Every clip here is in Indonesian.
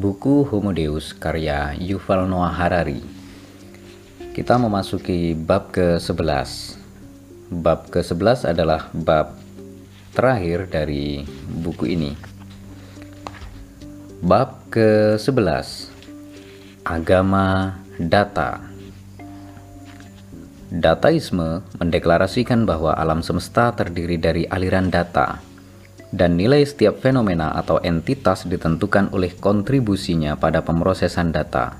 Buku Homo Deus karya Yuval Noah Harari. Kita memasuki bab ke-11. Bab ke-11 adalah bab terakhir dari buku ini. Bab ke-11. Agama data. Dataisme mendeklarasikan bahwa alam semesta terdiri dari aliran data dan nilai setiap fenomena atau entitas ditentukan oleh kontribusinya pada pemrosesan data.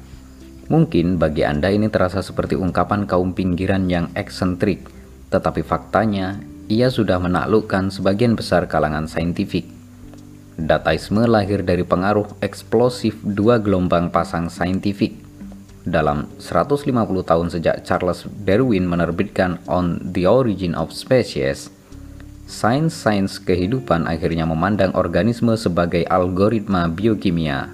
Mungkin bagi Anda ini terasa seperti ungkapan kaum pinggiran yang eksentrik, tetapi faktanya ia sudah menaklukkan sebagian besar kalangan saintifik. Dataisme lahir dari pengaruh eksplosif dua gelombang pasang saintifik. Dalam 150 tahun sejak Charles Darwin menerbitkan On the Origin of Species, sains-sains kehidupan akhirnya memandang organisme sebagai algoritma biokimia.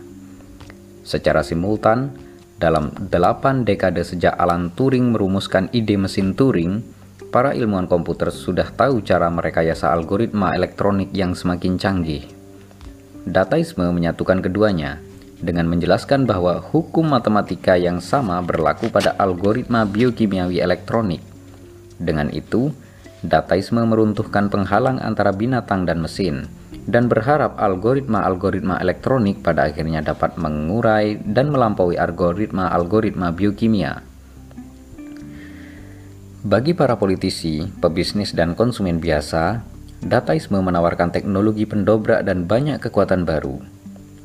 Secara simultan, dalam delapan dekade sejak Alan Turing merumuskan ide mesin Turing, para ilmuwan komputer sudah tahu cara merekayasa algoritma elektronik yang semakin canggih. Dataisme menyatukan keduanya dengan menjelaskan bahwa hukum matematika yang sama berlaku pada algoritma biokimiawi elektronik. Dengan itu, Dataisme meruntuhkan penghalang antara binatang dan mesin dan berharap algoritma-algoritma elektronik pada akhirnya dapat mengurai dan melampaui algoritma-algoritma biokimia. Bagi para politisi, pebisnis, dan konsumen biasa, dataisme menawarkan teknologi pendobrak dan banyak kekuatan baru.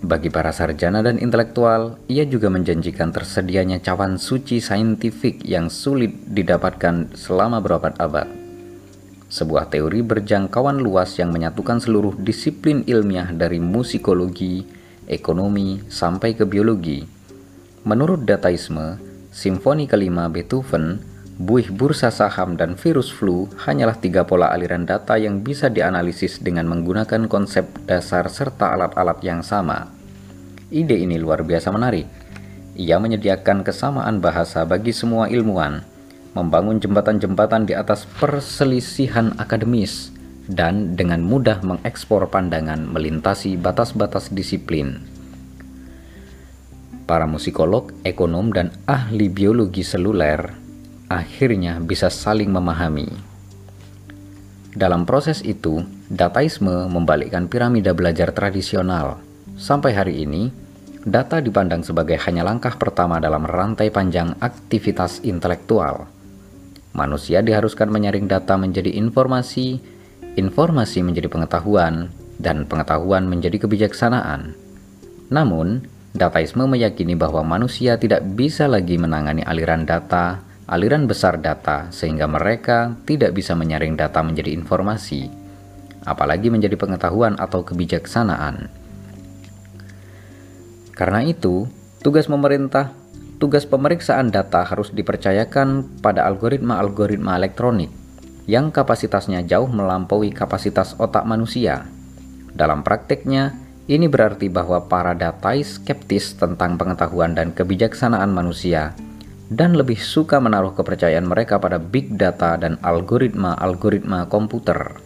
Bagi para sarjana dan intelektual, ia juga menjanjikan tersedianya cawan suci saintifik yang sulit didapatkan selama berabad-abad sebuah teori berjangkauan luas yang menyatukan seluruh disiplin ilmiah dari musikologi, ekonomi, sampai ke biologi. Menurut dataisme, simfoni kelima Beethoven, buih bursa saham dan virus flu hanyalah tiga pola aliran data yang bisa dianalisis dengan menggunakan konsep dasar serta alat-alat yang sama. Ide ini luar biasa menarik. Ia menyediakan kesamaan bahasa bagi semua ilmuwan, membangun jembatan-jembatan di atas perselisihan akademis, dan dengan mudah mengekspor pandangan melintasi batas-batas disiplin. Para musikolog, ekonom, dan ahli biologi seluler akhirnya bisa saling memahami. Dalam proses itu, dataisme membalikkan piramida belajar tradisional. Sampai hari ini, data dipandang sebagai hanya langkah pertama dalam rantai panjang aktivitas intelektual Manusia diharuskan menyaring data menjadi informasi, informasi menjadi pengetahuan, dan pengetahuan menjadi kebijaksanaan. Namun, dataisme meyakini bahwa manusia tidak bisa lagi menangani aliran data, aliran besar data, sehingga mereka tidak bisa menyaring data menjadi informasi, apalagi menjadi pengetahuan atau kebijaksanaan. Karena itu, tugas pemerintah tugas pemeriksaan data harus dipercayakan pada algoritma-algoritma elektronik yang kapasitasnya jauh melampaui kapasitas otak manusia. Dalam prakteknya, ini berarti bahwa para datais skeptis tentang pengetahuan dan kebijaksanaan manusia dan lebih suka menaruh kepercayaan mereka pada big data dan algoritma-algoritma komputer.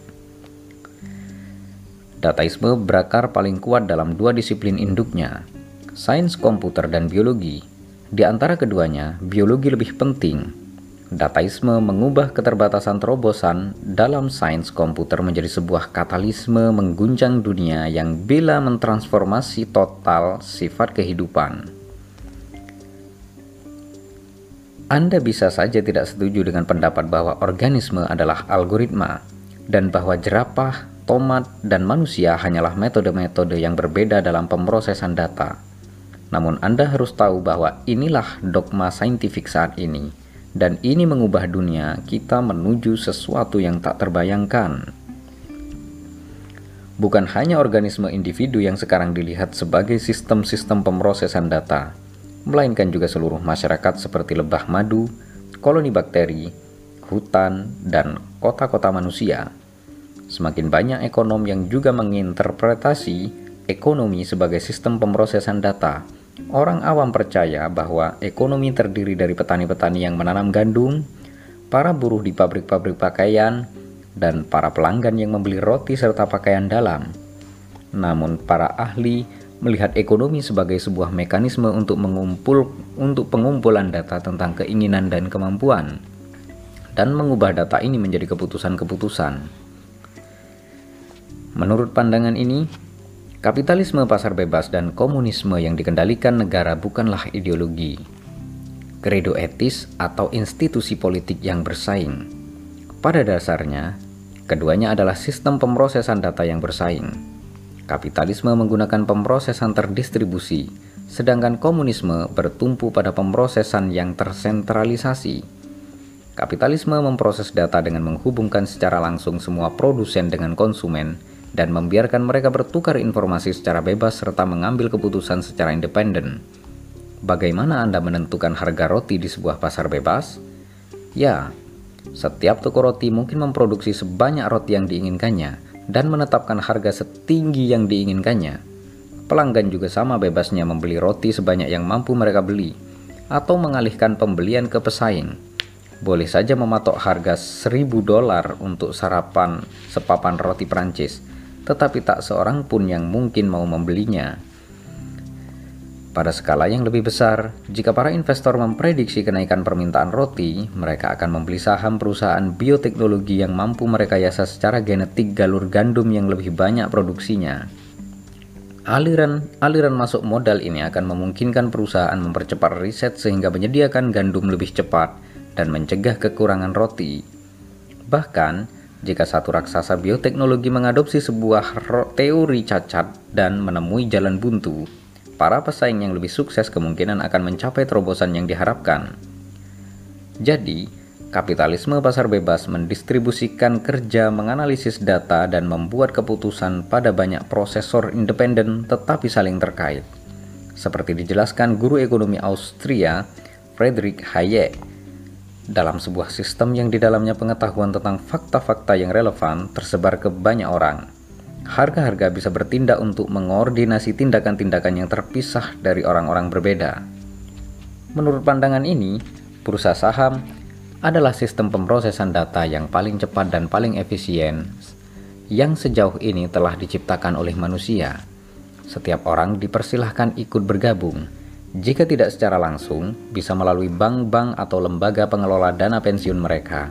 Dataisme berakar paling kuat dalam dua disiplin induknya, sains komputer dan biologi, di antara keduanya, biologi lebih penting. Dataisme mengubah keterbatasan terobosan dalam sains komputer menjadi sebuah katalisme mengguncang dunia yang bila mentransformasi total sifat kehidupan. Anda bisa saja tidak setuju dengan pendapat bahwa organisme adalah algoritma dan bahwa jerapah, tomat, dan manusia hanyalah metode-metode yang berbeda dalam pemrosesan data. Namun Anda harus tahu bahwa inilah dogma saintifik saat ini, dan ini mengubah dunia kita menuju sesuatu yang tak terbayangkan. Bukan hanya organisme individu yang sekarang dilihat sebagai sistem-sistem pemrosesan data, melainkan juga seluruh masyarakat seperti lebah madu, koloni bakteri, hutan, dan kota-kota manusia. Semakin banyak ekonom yang juga menginterpretasi ekonomi sebagai sistem pemrosesan data, Orang awam percaya bahwa ekonomi terdiri dari petani-petani yang menanam gandum, para buruh di pabrik-pabrik pakaian, dan para pelanggan yang membeli roti serta pakaian dalam. Namun para ahli melihat ekonomi sebagai sebuah mekanisme untuk mengumpul untuk pengumpulan data tentang keinginan dan kemampuan dan mengubah data ini menjadi keputusan-keputusan. Menurut pandangan ini, kapitalisme pasar bebas dan komunisme yang dikendalikan negara bukanlah ideologi, kredo etis atau institusi politik yang bersaing. Pada dasarnya, keduanya adalah sistem pemrosesan data yang bersaing Kapitalisme menggunakan pemrosesan terdistribusi, sedangkan komunisme bertumpu pada pemrosesan yang tersentralisasi. Kapitalisme memproses data dengan menghubungkan secara langsung semua produsen dengan konsumen dan membiarkan mereka bertukar informasi secara bebas serta mengambil keputusan secara independen. Bagaimana Anda menentukan harga roti di sebuah pasar bebas? Ya, setiap toko roti mungkin memproduksi sebanyak roti yang diinginkannya, dan menetapkan harga setinggi yang diinginkannya. Pelanggan juga sama bebasnya membeli roti sebanyak yang mampu mereka beli, atau mengalihkan pembelian ke pesaing. Boleh saja mematok harga 1000 dolar untuk sarapan sepapan roti Prancis, tetapi tak seorang pun yang mungkin mau membelinya. Pada skala yang lebih besar, jika para investor memprediksi kenaikan permintaan roti, mereka akan membeli saham perusahaan bioteknologi yang mampu merekayasa secara genetik galur gandum yang lebih banyak produksinya. Aliran aliran masuk modal ini akan memungkinkan perusahaan mempercepat riset sehingga menyediakan gandum lebih cepat dan mencegah kekurangan roti. Bahkan, jika satu raksasa bioteknologi mengadopsi sebuah teori cacat dan menemui jalan buntu, para pesaing yang lebih sukses kemungkinan akan mencapai terobosan yang diharapkan. Jadi, kapitalisme pasar bebas mendistribusikan kerja, menganalisis data, dan membuat keputusan pada banyak prosesor independen tetapi saling terkait. Seperti dijelaskan guru ekonomi Austria, Friedrich Hayek, dalam sebuah sistem yang di dalamnya pengetahuan tentang fakta-fakta yang relevan tersebar ke banyak orang harga-harga bisa bertindak untuk mengordinasi tindakan-tindakan yang terpisah dari orang-orang berbeda. Menurut pandangan ini, bursa saham adalah sistem pemrosesan data yang paling cepat dan paling efisien yang sejauh ini telah diciptakan oleh manusia. Setiap orang dipersilahkan ikut bergabung. Jika tidak secara langsung, bisa melalui bank-bank atau lembaga pengelola dana pensiun mereka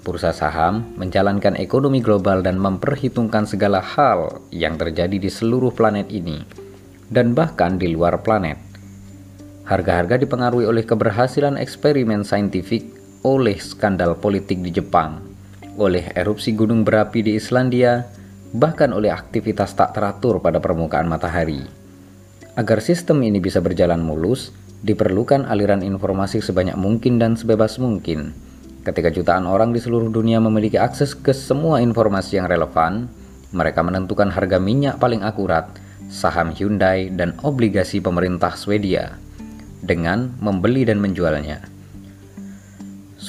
Bursa saham menjalankan ekonomi global dan memperhitungkan segala hal yang terjadi di seluruh planet ini, dan bahkan di luar planet. Harga-harga dipengaruhi oleh keberhasilan eksperimen saintifik, oleh skandal politik di Jepang, oleh erupsi gunung berapi di Islandia, bahkan oleh aktivitas tak teratur pada permukaan matahari. Agar sistem ini bisa berjalan mulus, diperlukan aliran informasi sebanyak mungkin dan sebebas mungkin Ketika jutaan orang di seluruh dunia memiliki akses ke semua informasi yang relevan, mereka menentukan harga minyak paling akurat, saham Hyundai, dan obligasi pemerintah Swedia dengan membeli dan menjualnya.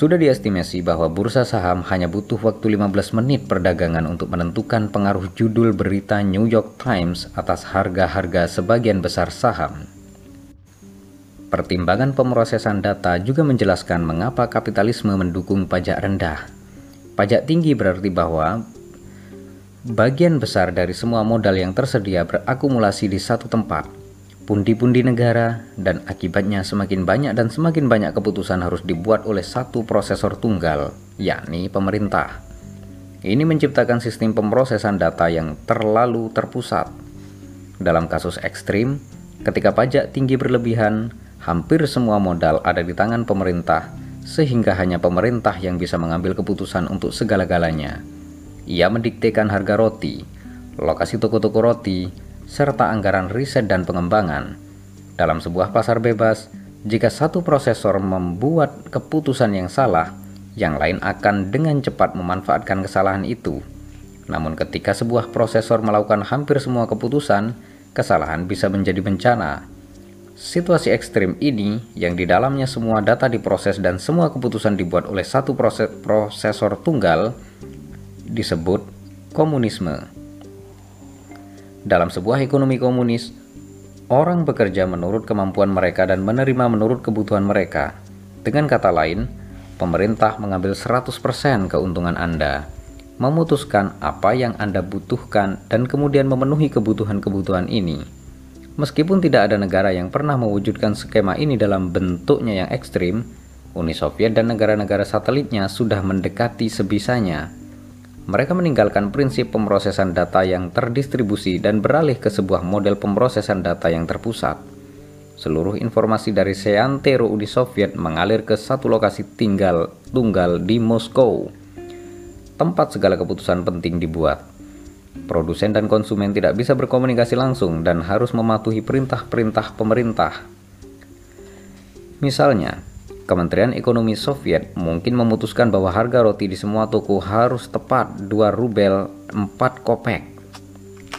Sudah diestimasi bahwa bursa saham hanya butuh waktu 15 menit perdagangan untuk menentukan pengaruh judul berita New York Times atas harga-harga sebagian besar saham. Pertimbangan pemrosesan data juga menjelaskan mengapa kapitalisme mendukung pajak rendah. Pajak tinggi berarti bahwa bagian besar dari semua modal yang tersedia berakumulasi di satu tempat, pundi-pundi negara, dan akibatnya semakin banyak dan semakin banyak keputusan harus dibuat oleh satu prosesor tunggal, yakni pemerintah. Ini menciptakan sistem pemrosesan data yang terlalu terpusat. Dalam kasus ekstrim, ketika pajak tinggi berlebihan, hampir semua modal ada di tangan pemerintah, sehingga hanya pemerintah yang bisa mengambil keputusan untuk segala-galanya. Ia mendiktekan harga roti, lokasi toko-toko roti, serta anggaran riset dan pengembangan. Dalam sebuah pasar bebas, jika satu prosesor membuat keputusan yang salah, yang lain akan dengan cepat memanfaatkan kesalahan itu. Namun ketika sebuah prosesor melakukan hampir semua keputusan, kesalahan bisa menjadi bencana Situasi ekstrim ini, yang di dalamnya semua data diproses dan semua keputusan dibuat oleh satu proses prosesor tunggal, disebut komunisme. Dalam sebuah ekonomi komunis, orang bekerja menurut kemampuan mereka dan menerima menurut kebutuhan mereka. Dengan kata lain, pemerintah mengambil 100% keuntungan Anda, memutuskan apa yang Anda butuhkan dan kemudian memenuhi kebutuhan-kebutuhan ini Meskipun tidak ada negara yang pernah mewujudkan skema ini dalam bentuknya yang ekstrim, Uni Soviet dan negara-negara satelitnya sudah mendekati sebisanya. Mereka meninggalkan prinsip pemrosesan data yang terdistribusi dan beralih ke sebuah model pemrosesan data yang terpusat. Seluruh informasi dari seantero Uni Soviet mengalir ke satu lokasi tinggal tunggal di Moskow, tempat segala keputusan penting dibuat. Produsen dan konsumen tidak bisa berkomunikasi langsung dan harus mematuhi perintah-perintah pemerintah. Misalnya, Kementerian Ekonomi Soviet mungkin memutuskan bahwa harga roti di semua toko harus tepat 2 rubel 4 kopek.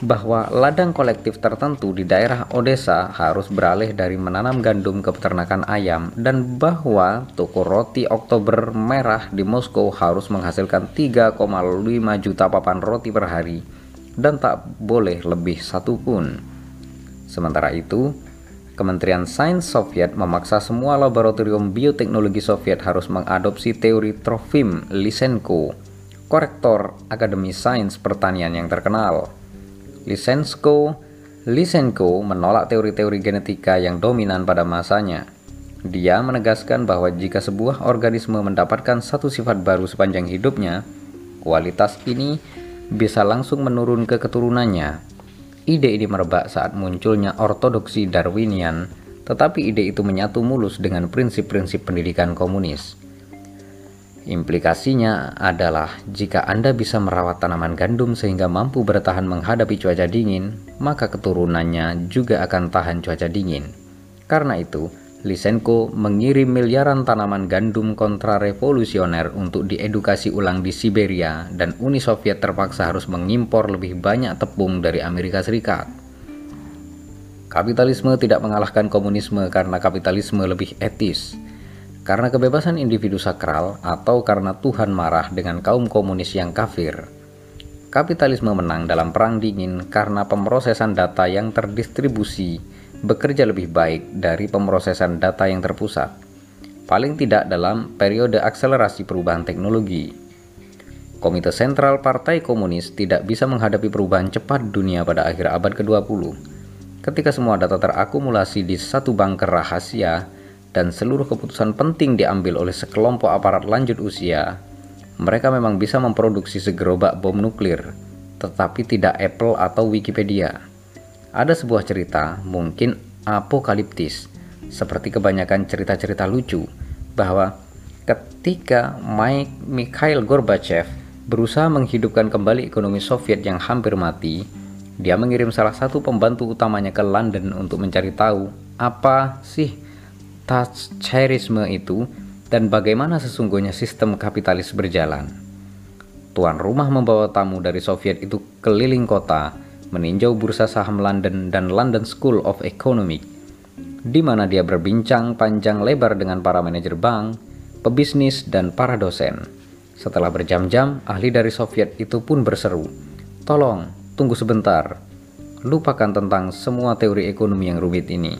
Bahwa ladang kolektif tertentu di daerah Odessa harus beralih dari menanam gandum ke peternakan ayam dan bahwa toko roti Oktober Merah di Moskow harus menghasilkan 3,5 juta papan roti per hari dan tak boleh lebih satu pun. Sementara itu, Kementerian Sains Soviet memaksa semua laboratorium bioteknologi Soviet harus mengadopsi teori Trofim Lysenko, korektor Akademi Sains Pertanian yang terkenal. Lysenko Lysenko menolak teori-teori genetika yang dominan pada masanya. Dia menegaskan bahwa jika sebuah organisme mendapatkan satu sifat baru sepanjang hidupnya, kualitas ini bisa langsung menurun ke keturunannya. Ide ini merebak saat munculnya ortodoksi Darwinian, tetapi ide itu menyatu mulus dengan prinsip-prinsip pendidikan komunis. Implikasinya adalah jika Anda bisa merawat tanaman gandum sehingga mampu bertahan menghadapi cuaca dingin, maka keturunannya juga akan tahan cuaca dingin. Karena itu, Lysenko mengirim miliaran tanaman gandum kontrarevolusioner untuk diedukasi ulang di Siberia dan Uni Soviet terpaksa harus mengimpor lebih banyak tepung dari Amerika Serikat. Kapitalisme tidak mengalahkan komunisme karena kapitalisme lebih etis, karena kebebasan individu sakral atau karena Tuhan marah dengan kaum komunis yang kafir. Kapitalisme menang dalam perang dingin karena pemrosesan data yang terdistribusi bekerja lebih baik dari pemrosesan data yang terpusat, paling tidak dalam periode akselerasi perubahan teknologi. Komite Sentral Partai Komunis tidak bisa menghadapi perubahan cepat dunia pada akhir abad ke-20. Ketika semua data terakumulasi di satu bunker rahasia dan seluruh keputusan penting diambil oleh sekelompok aparat lanjut usia, mereka memang bisa memproduksi segerobak bom nuklir, tetapi tidak Apple atau Wikipedia. Ada sebuah cerita, mungkin apokaliptis, seperti kebanyakan cerita-cerita lucu, bahwa ketika Mike Mikhail Gorbachev berusaha menghidupkan kembali ekonomi Soviet yang hampir mati, dia mengirim salah satu pembantu utamanya ke London untuk mencari tahu apa sih Thatcherisme itu dan bagaimana sesungguhnya sistem kapitalis berjalan. Tuan rumah membawa tamu dari Soviet itu keliling kota meninjau bursa saham London dan London School of Economics, di mana dia berbincang panjang lebar dengan para manajer bank, pebisnis, dan para dosen. Setelah berjam-jam, ahli dari Soviet itu pun berseru, Tolong, tunggu sebentar. Lupakan tentang semua teori ekonomi yang rumit ini.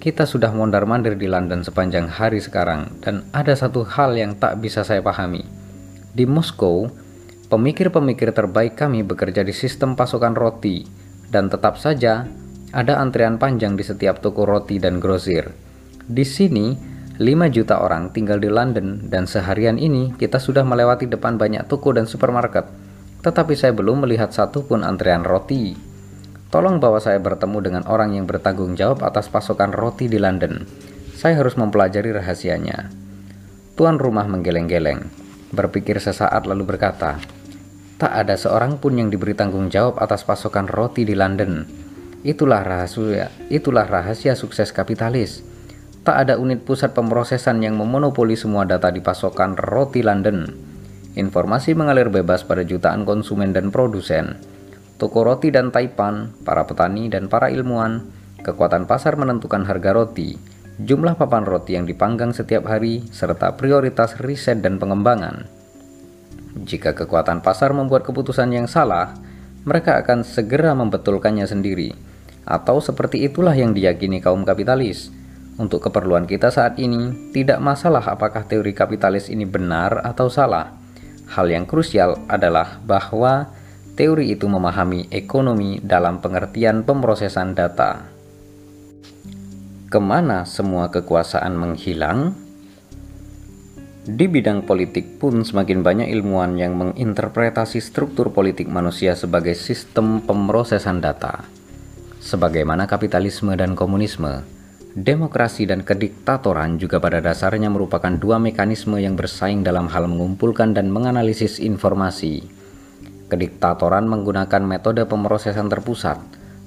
Kita sudah mondar-mandir di London sepanjang hari sekarang, dan ada satu hal yang tak bisa saya pahami. Di Moskow, Pemikir-pemikir terbaik kami bekerja di sistem pasokan roti, dan tetap saja ada antrean panjang di setiap toko roti dan grosir. Di sini, 5 juta orang tinggal di London dan seharian ini kita sudah melewati depan banyak toko dan supermarket, tetapi saya belum melihat satu pun antrean roti. Tolong bawa saya bertemu dengan orang yang bertanggung jawab atas pasokan roti di London. Saya harus mempelajari rahasianya. Tuan rumah menggeleng-geleng, berpikir sesaat lalu berkata, Tak ada seorang pun yang diberi tanggung jawab atas pasokan roti di London. Itulah rahasia, itulah rahasia sukses kapitalis. Tak ada unit pusat pemrosesan yang memonopoli semua data di pasokan roti London. Informasi mengalir bebas pada jutaan konsumen dan produsen. Toko roti dan taipan, para petani dan para ilmuwan, kekuatan pasar menentukan harga roti, jumlah papan roti yang dipanggang setiap hari, serta prioritas riset dan pengembangan. Jika kekuatan pasar membuat keputusan yang salah, mereka akan segera membetulkannya sendiri. Atau seperti itulah yang diyakini kaum kapitalis. Untuk keperluan kita saat ini, tidak masalah apakah teori kapitalis ini benar atau salah. Hal yang krusial adalah bahwa teori itu memahami ekonomi dalam pengertian pemrosesan data. Ke mana semua kekuasaan menghilang? Di bidang politik pun semakin banyak ilmuwan yang menginterpretasi struktur politik manusia sebagai sistem pemrosesan data. Sebagaimana kapitalisme dan komunisme, demokrasi dan kediktatoran juga pada dasarnya merupakan dua mekanisme yang bersaing dalam hal mengumpulkan dan menganalisis informasi. Kediktatoran menggunakan metode pemrosesan terpusat,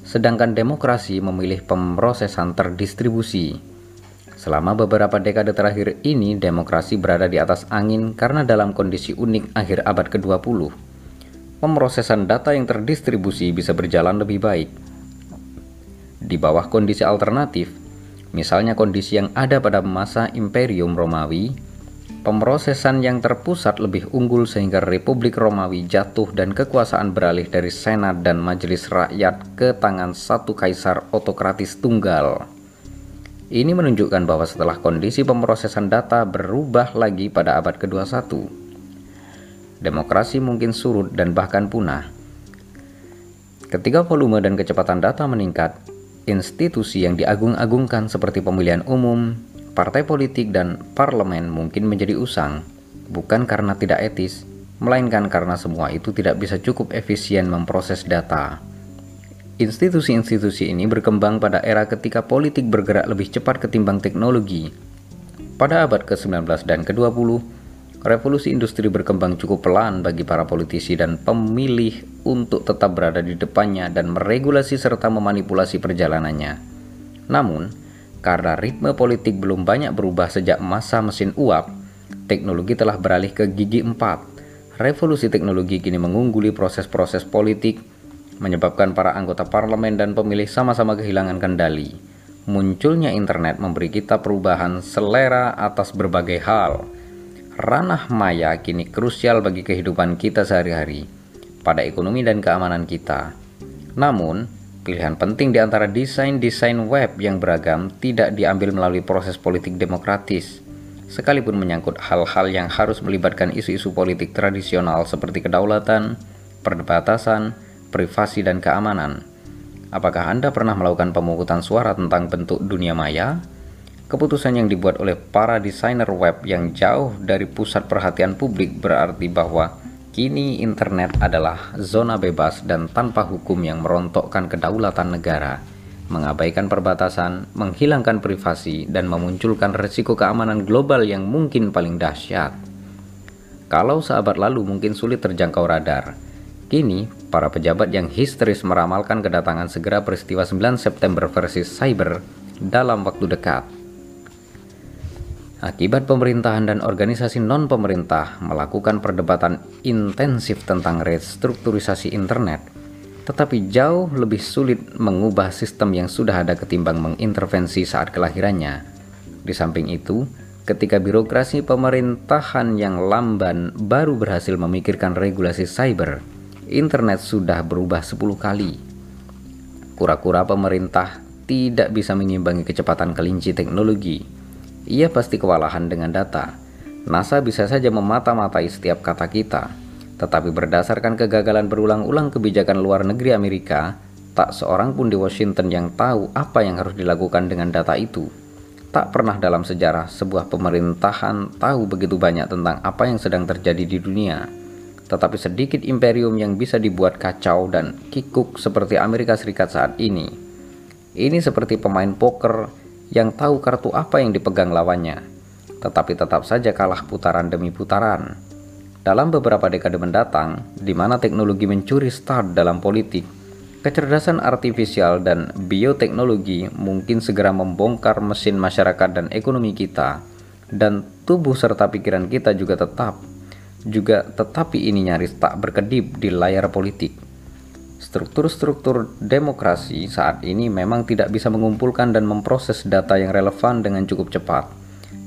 sedangkan demokrasi memilih pemrosesan terdistribusi. Selama beberapa dekade terakhir ini, demokrasi berada di atas angin karena dalam kondisi unik akhir abad ke-20. Pemrosesan data yang terdistribusi bisa berjalan lebih baik. Di bawah kondisi alternatif, misalnya kondisi yang ada pada masa Imperium Romawi, pemrosesan yang terpusat lebih unggul sehingga Republik Romawi jatuh dan kekuasaan beralih dari Senat dan Majelis Rakyat ke tangan satu kaisar otokratis tunggal. Ini menunjukkan bahwa setelah kondisi pemrosesan data berubah lagi pada abad ke-21, demokrasi mungkin surut dan bahkan punah. Ketika volume dan kecepatan data meningkat, institusi yang diagung-agungkan seperti pemilihan umum, partai politik, dan parlemen mungkin menjadi usang, bukan karena tidak etis, melainkan karena semua itu tidak bisa cukup efisien memproses data. Institusi-institusi ini berkembang pada era ketika politik bergerak lebih cepat ketimbang teknologi. Pada abad ke-19 dan ke-20, revolusi industri berkembang cukup pelan bagi para politisi dan pemilih untuk tetap berada di depannya dan meregulasi serta memanipulasi perjalanannya. Namun, karena ritme politik belum banyak berubah sejak masa mesin uap, teknologi telah beralih ke gigi empat. Revolusi teknologi kini mengungguli proses-proses politik, menyebabkan para anggota parlemen dan pemilih sama-sama kehilangan kendali. Munculnya internet memberi kita perubahan selera atas berbagai hal. Ranah maya kini krusial bagi kehidupan kita sehari-hari, pada ekonomi dan keamanan kita. Namun, pilihan penting di antara desain-desain web yang beragam tidak diambil melalui proses politik demokratis, sekalipun menyangkut hal-hal yang harus melibatkan isu-isu politik tradisional seperti kedaulatan, perbatasan, privasi dan keamanan. Apakah Anda pernah melakukan pemungutan suara tentang bentuk dunia maya? Keputusan yang dibuat oleh para desainer web yang jauh dari pusat perhatian publik berarti bahwa kini internet adalah zona bebas dan tanpa hukum yang merontokkan kedaulatan negara, mengabaikan perbatasan, menghilangkan privasi, dan memunculkan resiko keamanan global yang mungkin paling dahsyat. Kalau sahabat lalu mungkin sulit terjangkau radar, Kini, para pejabat yang histeris meramalkan kedatangan segera peristiwa 9 September versi cyber dalam waktu dekat. Akibat pemerintahan dan organisasi non-pemerintah melakukan perdebatan intensif tentang restrukturisasi internet, tetapi jauh lebih sulit mengubah sistem yang sudah ada ketimbang mengintervensi saat kelahirannya. Di samping itu, ketika birokrasi pemerintahan yang lamban baru berhasil memikirkan regulasi cyber, internet sudah berubah 10 kali. Kura-kura pemerintah tidak bisa mengimbangi kecepatan kelinci teknologi. Ia pasti kewalahan dengan data. NASA bisa saja memata-matai setiap kata kita, tetapi berdasarkan kegagalan berulang-ulang kebijakan luar negeri Amerika, tak seorang pun di Washington yang tahu apa yang harus dilakukan dengan data itu. Tak pernah dalam sejarah sebuah pemerintahan tahu begitu banyak tentang apa yang sedang terjadi di dunia tetapi sedikit imperium yang bisa dibuat kacau dan kikuk seperti Amerika Serikat saat ini. Ini seperti pemain poker yang tahu kartu apa yang dipegang lawannya, tetapi tetap saja kalah putaran demi putaran. Dalam beberapa dekade mendatang, di mana teknologi mencuri start dalam politik, kecerdasan artifisial dan bioteknologi mungkin segera membongkar mesin masyarakat dan ekonomi kita, dan tubuh serta pikiran kita juga tetap juga tetapi ini nyaris tak berkedip di layar politik. Struktur-struktur demokrasi saat ini memang tidak bisa mengumpulkan dan memproses data yang relevan dengan cukup cepat.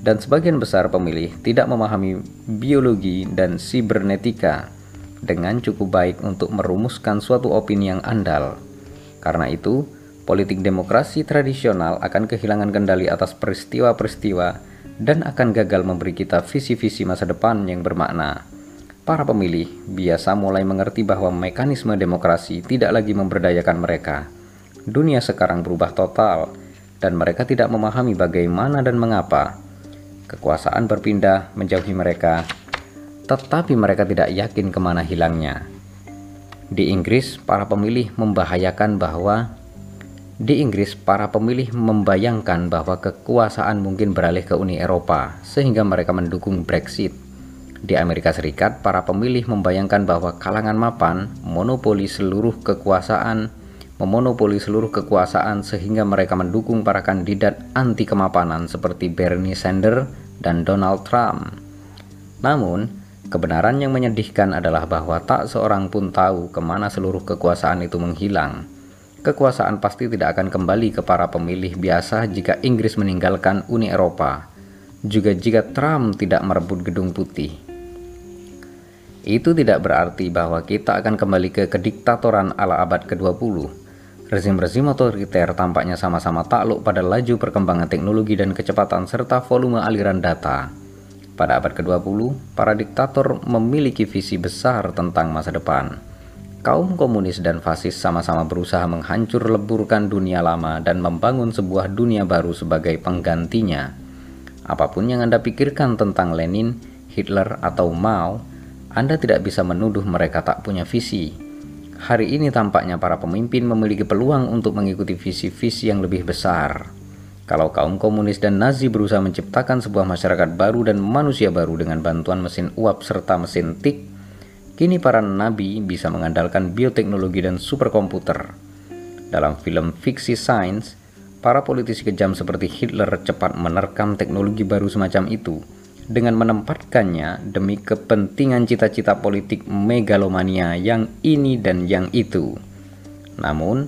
Dan sebagian besar pemilih tidak memahami biologi dan sibernetika dengan cukup baik untuk merumuskan suatu opini yang andal. Karena itu, politik demokrasi tradisional akan kehilangan kendali atas peristiwa-peristiwa dan akan gagal memberi kita visi-visi masa depan yang bermakna. Para pemilih biasa mulai mengerti bahwa mekanisme demokrasi tidak lagi memberdayakan mereka. Dunia sekarang berubah total. dan mereka tidak memahami bagaimana dan mengapa kekuasaan berpindah menjauhi mereka, tetapi mereka tidak yakin ke mana hilangnya. Di Inggris, para pemilih membahayakan bahwa di Inggris, para pemilih membayangkan bahwa kekuasaan mungkin beralih ke Uni Eropa, sehingga mereka mendukung Brexit. Di Amerika Serikat, para pemilih membayangkan bahwa kalangan mapan monopoli seluruh kekuasaan memonopoli seluruh kekuasaan sehingga mereka mendukung para kandidat anti kemapanan seperti Bernie Sanders dan Donald Trump. Namun, kebenaran yang menyedihkan adalah bahwa tak seorang pun tahu ke mana seluruh kekuasaan itu menghilang. Kekuasaan pasti tidak akan kembali ke para pemilih biasa jika Inggris meninggalkan Uni Eropa, juga jika Trump tidak merebut Gedung Putih. Itu tidak berarti bahwa kita akan kembali ke kediktatoran ala abad ke-20 Rezim-rezim otoriter tampaknya sama-sama takluk pada laju perkembangan teknologi dan kecepatan serta volume aliran data. Pada abad ke-20, para diktator memiliki visi besar tentang masa depan. Kaum komunis dan fasis sama-sama berusaha menghancur leburkan dunia lama dan membangun sebuah dunia baru sebagai penggantinya. Apa pun yang Anda pikirkan tentang Lenin, Hitler, atau Mao, Anda tidak bisa menuduh mereka tak punya visi Hari ini tampaknya para pemimpin memiliki peluang untuk mengikuti visi-visi yang lebih besar. Kalau kaum komunis dan Nazi berusaha menciptakan sebuah masyarakat baru dan manusia baru dengan bantuan mesin uap serta mesin tik, kini para nabi bisa mengandalkan bioteknologi dan superkomputer. Dalam film fiksi sains, para politisi kejam seperti Hitler cepat menerkam teknologi baru semacam itu dengan menempatkannya demi kepentingan cita-cita politik megalomania yang ini dan yang itu. Namun,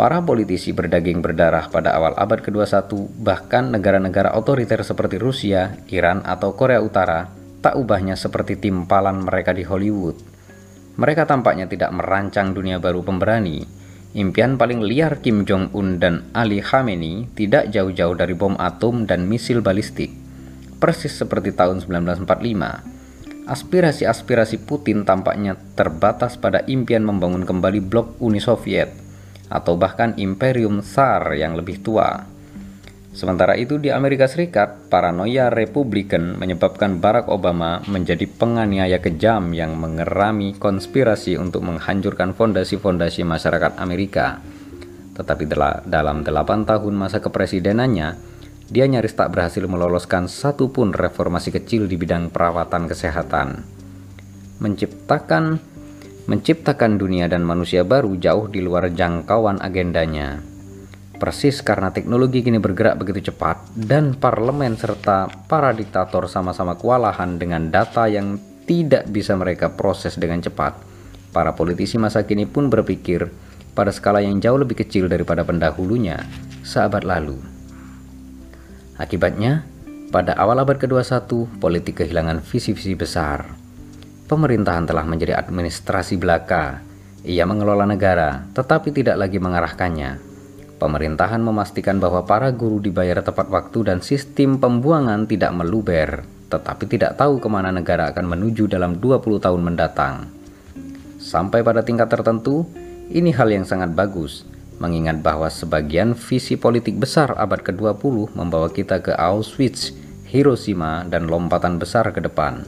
para politisi berdaging berdarah pada awal abad ke-21 bahkan negara-negara otoriter seperti Rusia, Iran, atau Korea Utara tak ubahnya seperti timpalan mereka di Hollywood. Mereka tampaknya tidak merancang dunia baru pemberani. Impian paling liar Kim Jong-un dan Ali Khamenei tidak jauh-jauh dari bom atom dan misil balistik persis seperti tahun 1945. Aspirasi-aspirasi Putin tampaknya terbatas pada impian membangun kembali blok Uni Soviet atau bahkan Imperium Tsar yang lebih tua. Sementara itu di Amerika Serikat, paranoia Republikan menyebabkan Barack Obama menjadi penganiaya kejam yang mengerami konspirasi untuk menghancurkan fondasi-fondasi masyarakat Amerika. Tetapi dalam 8 tahun masa kepresidenannya, dia nyaris tak berhasil meloloskan satu pun reformasi kecil di bidang perawatan kesehatan. Menciptakan menciptakan dunia dan manusia baru jauh di luar jangkauan agendanya. Persis karena teknologi kini bergerak begitu cepat dan parlemen serta para diktator sama-sama kewalahan dengan data yang tidak bisa mereka proses dengan cepat. Para politisi masa kini pun berpikir pada skala yang jauh lebih kecil daripada pendahulunya, sahabat lalu. Akibatnya, pada awal abad ke-21, politik kehilangan visi-visi besar. Pemerintahan telah menjadi administrasi belaka. Ia mengelola negara, tetapi tidak lagi mengarahkannya. Pemerintahan memastikan bahwa para guru dibayar tepat waktu dan sistem pembuangan tidak meluber, tetapi tidak tahu ke mana negara akan menuju dalam 20 tahun mendatang. Sampai pada tingkat tertentu, ini hal yang sangat bagus, mengingat bahwa sebagian visi politik besar abad ke-20 membawa kita ke Auschwitz, Hiroshima, dan lompatan besar ke depan.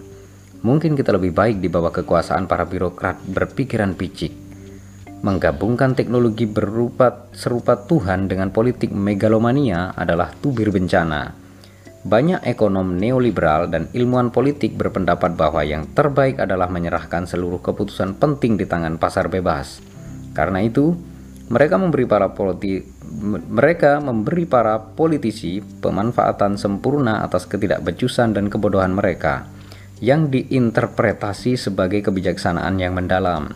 Mungkin kita lebih baik di bawah kekuasaan para birokrat berpikiran picik. Menggabungkan teknologi berupa serupa Tuhan dengan politik megalomania adalah tubir bencana. Banyak ekonom neoliberal dan ilmuwan politik berpendapat bahwa yang terbaik adalah menyerahkan seluruh keputusan penting di tangan pasar bebas. Karena itu, mereka memberi para politi mereka memberi para politisi pemanfaatan sempurna atas ketidakbecusan dan kebodohan mereka yang diinterpretasi sebagai kebijaksanaan yang mendalam.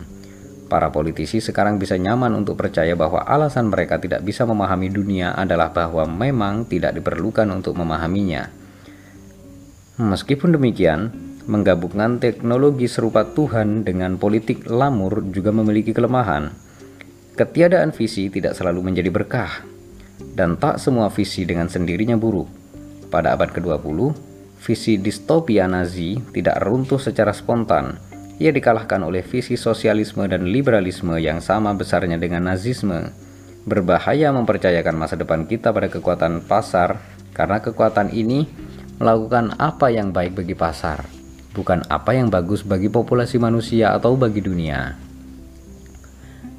Para politisi sekarang bisa nyaman untuk percaya bahwa alasan mereka tidak bisa memahami dunia adalah bahwa memang tidak diperlukan untuk memahaminya. Meskipun demikian, menggabungkan teknologi serupa Tuhan dengan politik lamur juga memiliki kelemahan Ketiadaan visi tidak selalu menjadi berkah, dan tak semua visi dengan sendirinya buruk. Pada abad ke-20, visi distopia Nazi tidak runtuh secara spontan. Ia dikalahkan oleh visi sosialisme dan liberalisme yang sama besarnya dengan nazisme. Berbahaya mempercayakan masa depan kita pada kekuatan pasar karena kekuatan ini melakukan apa yang baik bagi pasar, bukan apa yang bagus bagi populasi manusia atau bagi dunia.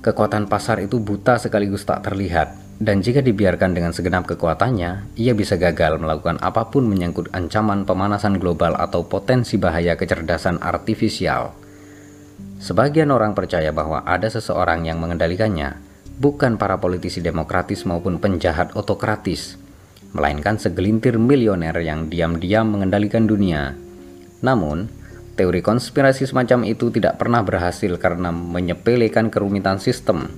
Kekuatan pasar itu buta sekaligus tak terlihat, dan jika dibiarkan dengan segenap kekuatannya, ia bisa gagal melakukan apa pun menyangkut ancaman pemanasan global atau potensi bahaya kecerdasan artifisial. Sebagian orang percaya bahwa ada seseorang yang mengendalikannya, bukan para politisi demokratis maupun penjahat otokratis, melainkan segelintir milioner yang diam-diam mengendalikan dunia. Namun, teori konspirasi semacam itu tidak pernah berhasil karena menyepelekan kerumitan sistem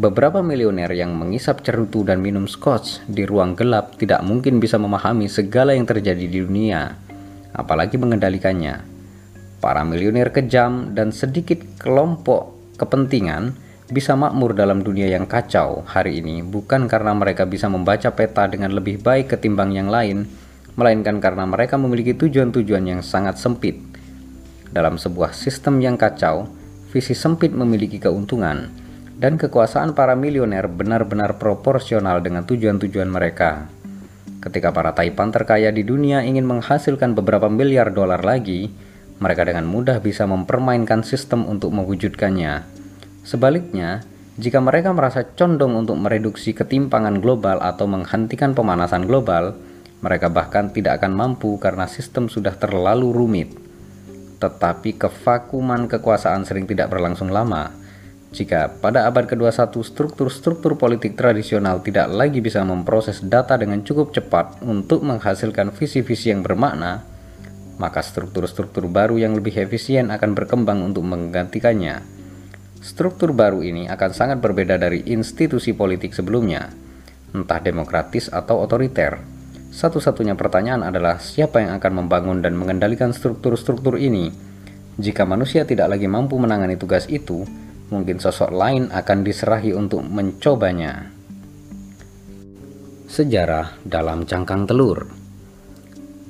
Beberapa milioner yang mengisap cerutu dan minum scotch di ruang gelap tidak mungkin bisa memahami segala yang terjadi di dunia, apalagi mengendalikannya. Para milioner kejam dan sedikit kelompok kepentingan bisa makmur dalam dunia yang kacau hari ini bukan karena mereka bisa membaca peta dengan lebih baik ketimbang yang lain, melainkan karena mereka memiliki tujuan-tujuan yang sangat sempit. Dalam sebuah sistem yang kacau, visi sempit memiliki keuntungan dan kekuasaan para milioner benar-benar proporsional dengan tujuan-tujuan mereka. Ketika para taipan terkaya di dunia ingin menghasilkan beberapa miliar dolar lagi, mereka dengan mudah bisa mempermainkan sistem untuk mewujudkannya. Sebaliknya, jika mereka merasa condong untuk mereduksi ketimpangan global atau menghentikan pemanasan global, mereka bahkan tidak akan mampu karena sistem sudah terlalu rumit. Tetapi kevakuman kekuasaan sering tidak berlangsung lama jika pada abad ke-21 struktur-struktur politik tradisional tidak lagi bisa memproses data dengan cukup cepat untuk menghasilkan visi-visi yang bermakna, maka struktur-struktur baru yang lebih efisien akan berkembang untuk menggantikannya. Struktur baru ini akan sangat berbeda dari institusi politik sebelumnya, entah demokratis atau otoriter. Satu-satunya pertanyaan adalah siapa yang akan membangun dan mengendalikan struktur-struktur ini. Jika manusia tidak lagi mampu menangani tugas itu, mungkin sosok lain akan diserahi untuk mencobanya. Sejarah dalam cangkang telur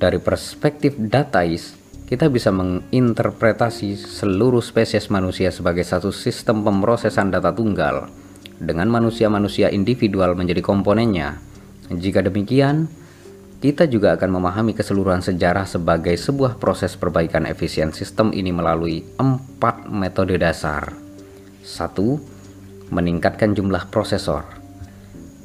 Dari perspektif datais, kita bisa menginterpretasi seluruh spesies manusia sebagai satu sistem pemrosesan data tunggal, dengan manusia-manusia individual menjadi komponennya. Jika demikian, kita juga akan memahami keseluruhan sejarah sebagai sebuah proses perbaikan efisien sistem ini melalui empat metode dasar. 1. Meningkatkan jumlah prosesor.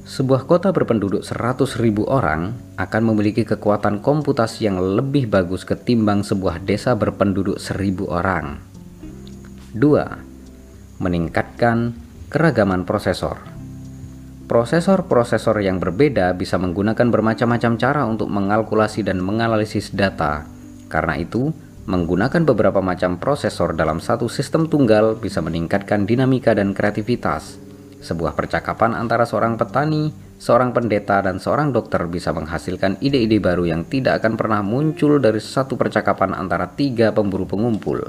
Sebuah kota berpenduduk 100.000 orang akan memiliki kekuatan komputasi yang lebih bagus ketimbang sebuah desa berpenduduk 1.000 orang. 2. Meningkatkan keragaman prosesor. Prosesor-prosesor yang berbeda bisa menggunakan bermacam-macam cara untuk mengalkulasi dan menganalisis data. Karena itu, Menggunakan beberapa macam prosesor dalam satu sistem tunggal bisa meningkatkan dinamika dan kreativitas. Sebuah percakapan antara seorang petani, seorang pendeta, dan seorang dokter bisa menghasilkan ide-ide baru yang tidak akan pernah muncul dari satu percakapan antara tiga pemburu pengumpul.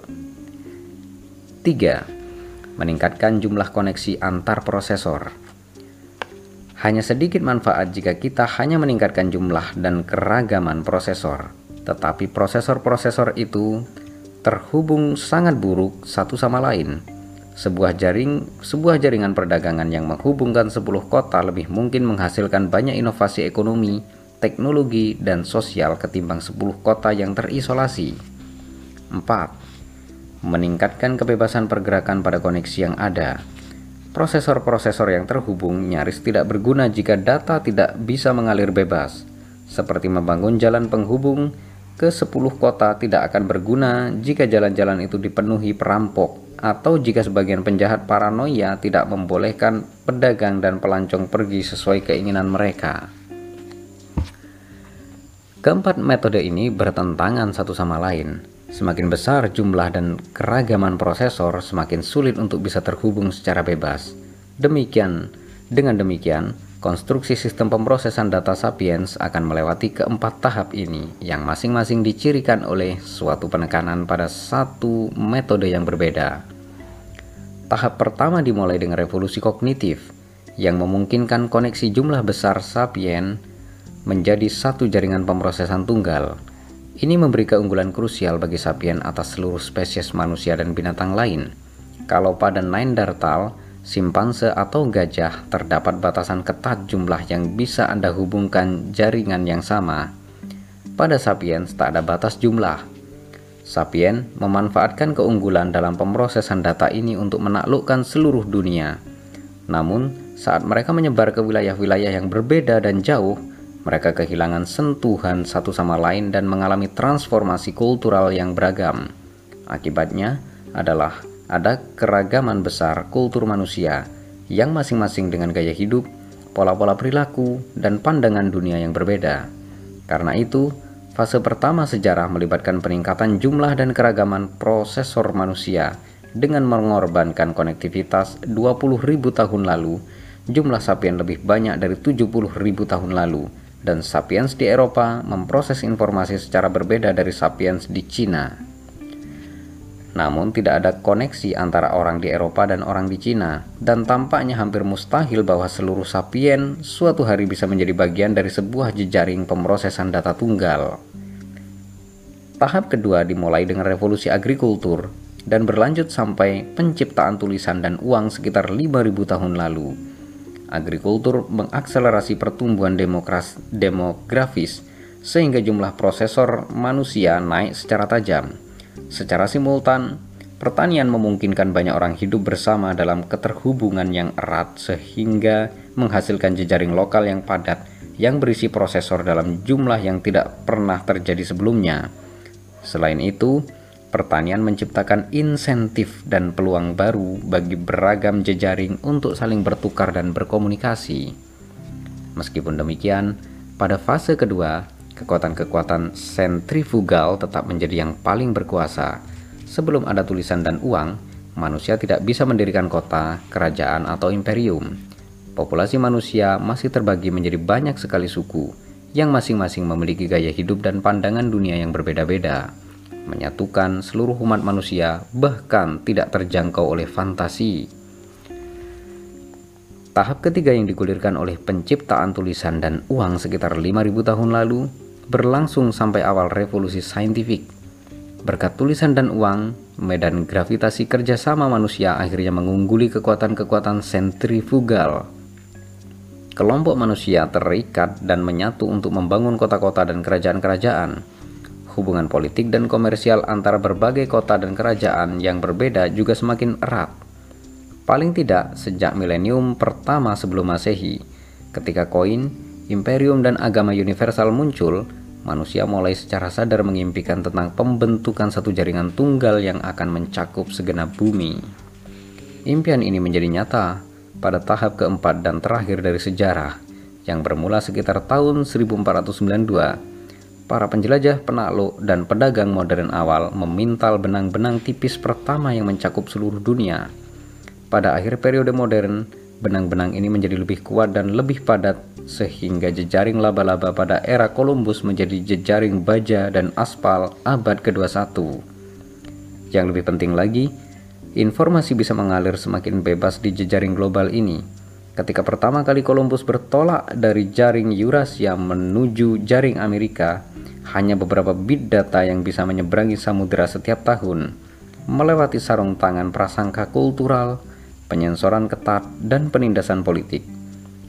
3. Meningkatkan jumlah koneksi antar prosesor. Hanya sedikit manfaat jika kita hanya meningkatkan jumlah dan keragaman prosesor tetapi prosesor-prosesor itu terhubung sangat buruk satu sama lain. Sebuah jaring, sebuah jaringan perdagangan yang menghubungkan 10 kota lebih mungkin menghasilkan banyak inovasi ekonomi, teknologi, dan sosial ketimbang 10 kota yang terisolasi. 4. Meningkatkan kebebasan pergerakan pada koneksi yang ada. Prosesor-prosesor yang terhubung nyaris tidak berguna jika data tidak bisa mengalir bebas, seperti membangun jalan penghubung ke 10 kota tidak akan berguna jika jalan-jalan itu dipenuhi perampok atau jika sebagian penjahat paranoia tidak membolehkan pedagang dan pelancong pergi sesuai keinginan mereka. Keempat metode ini bertentangan satu sama lain. Semakin besar jumlah dan keragaman prosesor, semakin sulit untuk bisa terhubung secara bebas. Demikian, dengan demikian, Konstruksi sistem pemrosesan data sapiens akan melewati keempat tahap ini yang masing-masing dicirikan oleh suatu penekanan pada satu metode yang berbeda. Tahap pertama dimulai dengan revolusi kognitif yang memungkinkan koneksi jumlah besar sapien menjadi satu jaringan pemrosesan tunggal. Ini memberi keunggulan krusial bagi sapien atas seluruh spesies manusia dan binatang lain. Kalau pada Neanderthal, simpanse atau gajah terdapat batasan ketat jumlah yang bisa Anda hubungkan jaringan yang sama. Pada sapiens tak ada batas jumlah. Sapien memanfaatkan keunggulan dalam pemrosesan data ini untuk menaklukkan seluruh dunia. Namun, saat mereka menyebar ke wilayah-wilayah yang berbeda dan jauh, mereka kehilangan sentuhan satu sama lain dan mengalami transformasi kultural yang beragam. Akibatnya adalah ada keragaman besar kultur manusia yang masing-masing dengan gaya hidup, pola-pola perilaku, dan pandangan dunia yang berbeda. Karena itu, fase pertama sejarah melibatkan peningkatan jumlah dan keragaman prosesor manusia dengan mengorbankan konektivitas 20.000 tahun lalu, jumlah sapien lebih banyak dari 70.000 tahun lalu, dan sapiens di Eropa memproses informasi secara berbeda dari sapiens di Cina. Namun tidak ada koneksi antara orang di Eropa dan orang di Cina, dan tampaknya hampir mustahil bahwa seluruh sapien suatu hari bisa menjadi bagian dari sebuah jejaring pemrosesan data tunggal. Tahap kedua dimulai dengan revolusi agrikultur dan berlanjut sampai penciptaan tulisan dan uang sekitar 5000 tahun lalu. Agrikultur mengakselerasi pertumbuhan demografis sehingga jumlah prosesor manusia naik secara tajam Secara simultan, pertanian memungkinkan banyak orang hidup bersama dalam keterhubungan yang erat sehingga menghasilkan jejaring lokal yang padat yang berisi prosesor dalam jumlah yang tidak pernah terjadi sebelumnya. Selain itu, pertanian menciptakan insentif dan peluang baru bagi beragam jejaring untuk saling bertukar dan berkomunikasi. Meskipun demikian, pada fase kedua, kekuatan-kekuatan sentrifugal tetap menjadi yang paling berkuasa. Sebelum ada tulisan dan uang, manusia tidak bisa mendirikan kota, kerajaan, atau imperium. Populasi manusia masih terbagi menjadi banyak sekali suku, yang masing-masing memiliki gaya hidup dan pandangan dunia yang berbeda-beda. Menyatukan seluruh umat manusia bahkan tidak terjangkau oleh fantasi. Tahap ketiga yang digulirkan oleh penciptaan tulisan dan uang sekitar 5000 tahun lalu berlangsung sampai awal revolusi saintifik. Berkat tulisan dan uang, medan gravitasi kerjasama manusia akhirnya mengungguli kekuatan-kekuatan sentrifugal. Kelompok manusia terikat dan menyatu untuk membangun kota-kota dan kerajaan-kerajaan. Hubungan politik dan komersial antara berbagai kota dan kerajaan yang berbeda juga semakin erat. Paling tidak sejak milenium pertama sebelum Masehi, ketika koin, imperium dan agama universal muncul, manusia mulai secara sadar mengimpikan tentang pembentukan satu jaringan tunggal yang akan mencakup segenap bumi. Impian ini menjadi nyata pada tahap keempat dan terakhir dari sejarah yang bermula sekitar tahun 1492. Para penjelajah, penakluk, dan pedagang modern awal memintal benang-benang tipis pertama yang mencakup seluruh dunia. Pada akhir periode modern, benang-benang ini menjadi lebih kuat dan lebih padat sehingga jejaring laba-laba pada era Columbus menjadi jejaring baja dan aspal abad ke-21. Yang lebih penting lagi, informasi bisa mengalir semakin bebas di jejaring global ini. Ketika pertama kali Columbus bertolak dari jaring Eurasia menuju jaring Amerika, hanya beberapa bit data yang bisa menyeberangi samudera setiap tahun, melewati sarung tangan prasangka kultural, penyensoran ketat, dan penindasan politik.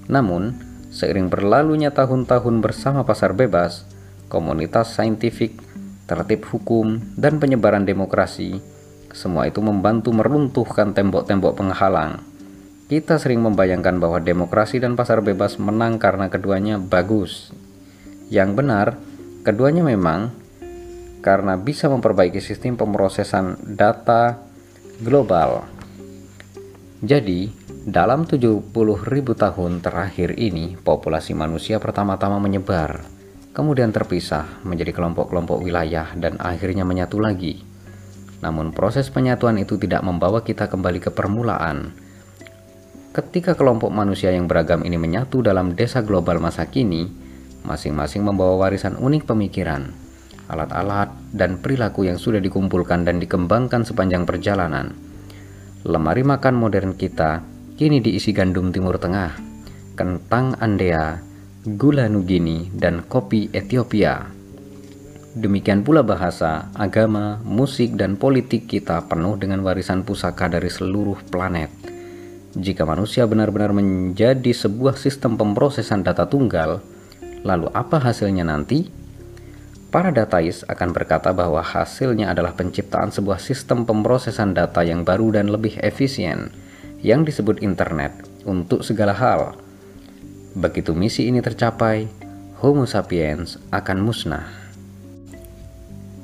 Namun, Seiring berlalunya tahun-tahun bersama pasar bebas, komunitas saintifik, tertib hukum, dan penyebaran demokrasi, semua itu membantu meruntuhkan tembok-tembok penghalang. Kita sering membayangkan bahwa demokrasi dan pasar bebas menang karena keduanya bagus. Yang benar, keduanya memang karena bisa memperbaiki sistem pemrosesan data global. Jadi, dalam 70.000 tahun terakhir ini, populasi manusia pertama-tama menyebar, kemudian terpisah menjadi kelompok-kelompok wilayah dan akhirnya menyatu lagi. Namun proses penyatuan itu tidak membawa kita kembali ke permulaan. Ketika kelompok manusia yang beragam ini menyatu dalam desa global masa kini, masing-masing membawa warisan unik pemikiran, alat-alat, dan perilaku yang sudah dikumpulkan dan dikembangkan sepanjang perjalanan. Lemari makan modern kita kini diisi gandum Timur Tengah, kentang Andea, gula Nugini, dan kopi Ethiopia. Demikian pula bahasa, agama, musik, dan politik kita penuh dengan warisan pusaka dari seluruh planet. Jika manusia benar-benar menjadi sebuah sistem pemrosesan data tunggal, lalu apa hasilnya nanti? Para datais akan berkata bahwa hasilnya adalah penciptaan sebuah sistem pemrosesan data yang baru dan lebih efisien, yang disebut internet, untuk segala hal. Begitu misi ini tercapai, Homo sapiens akan musnah.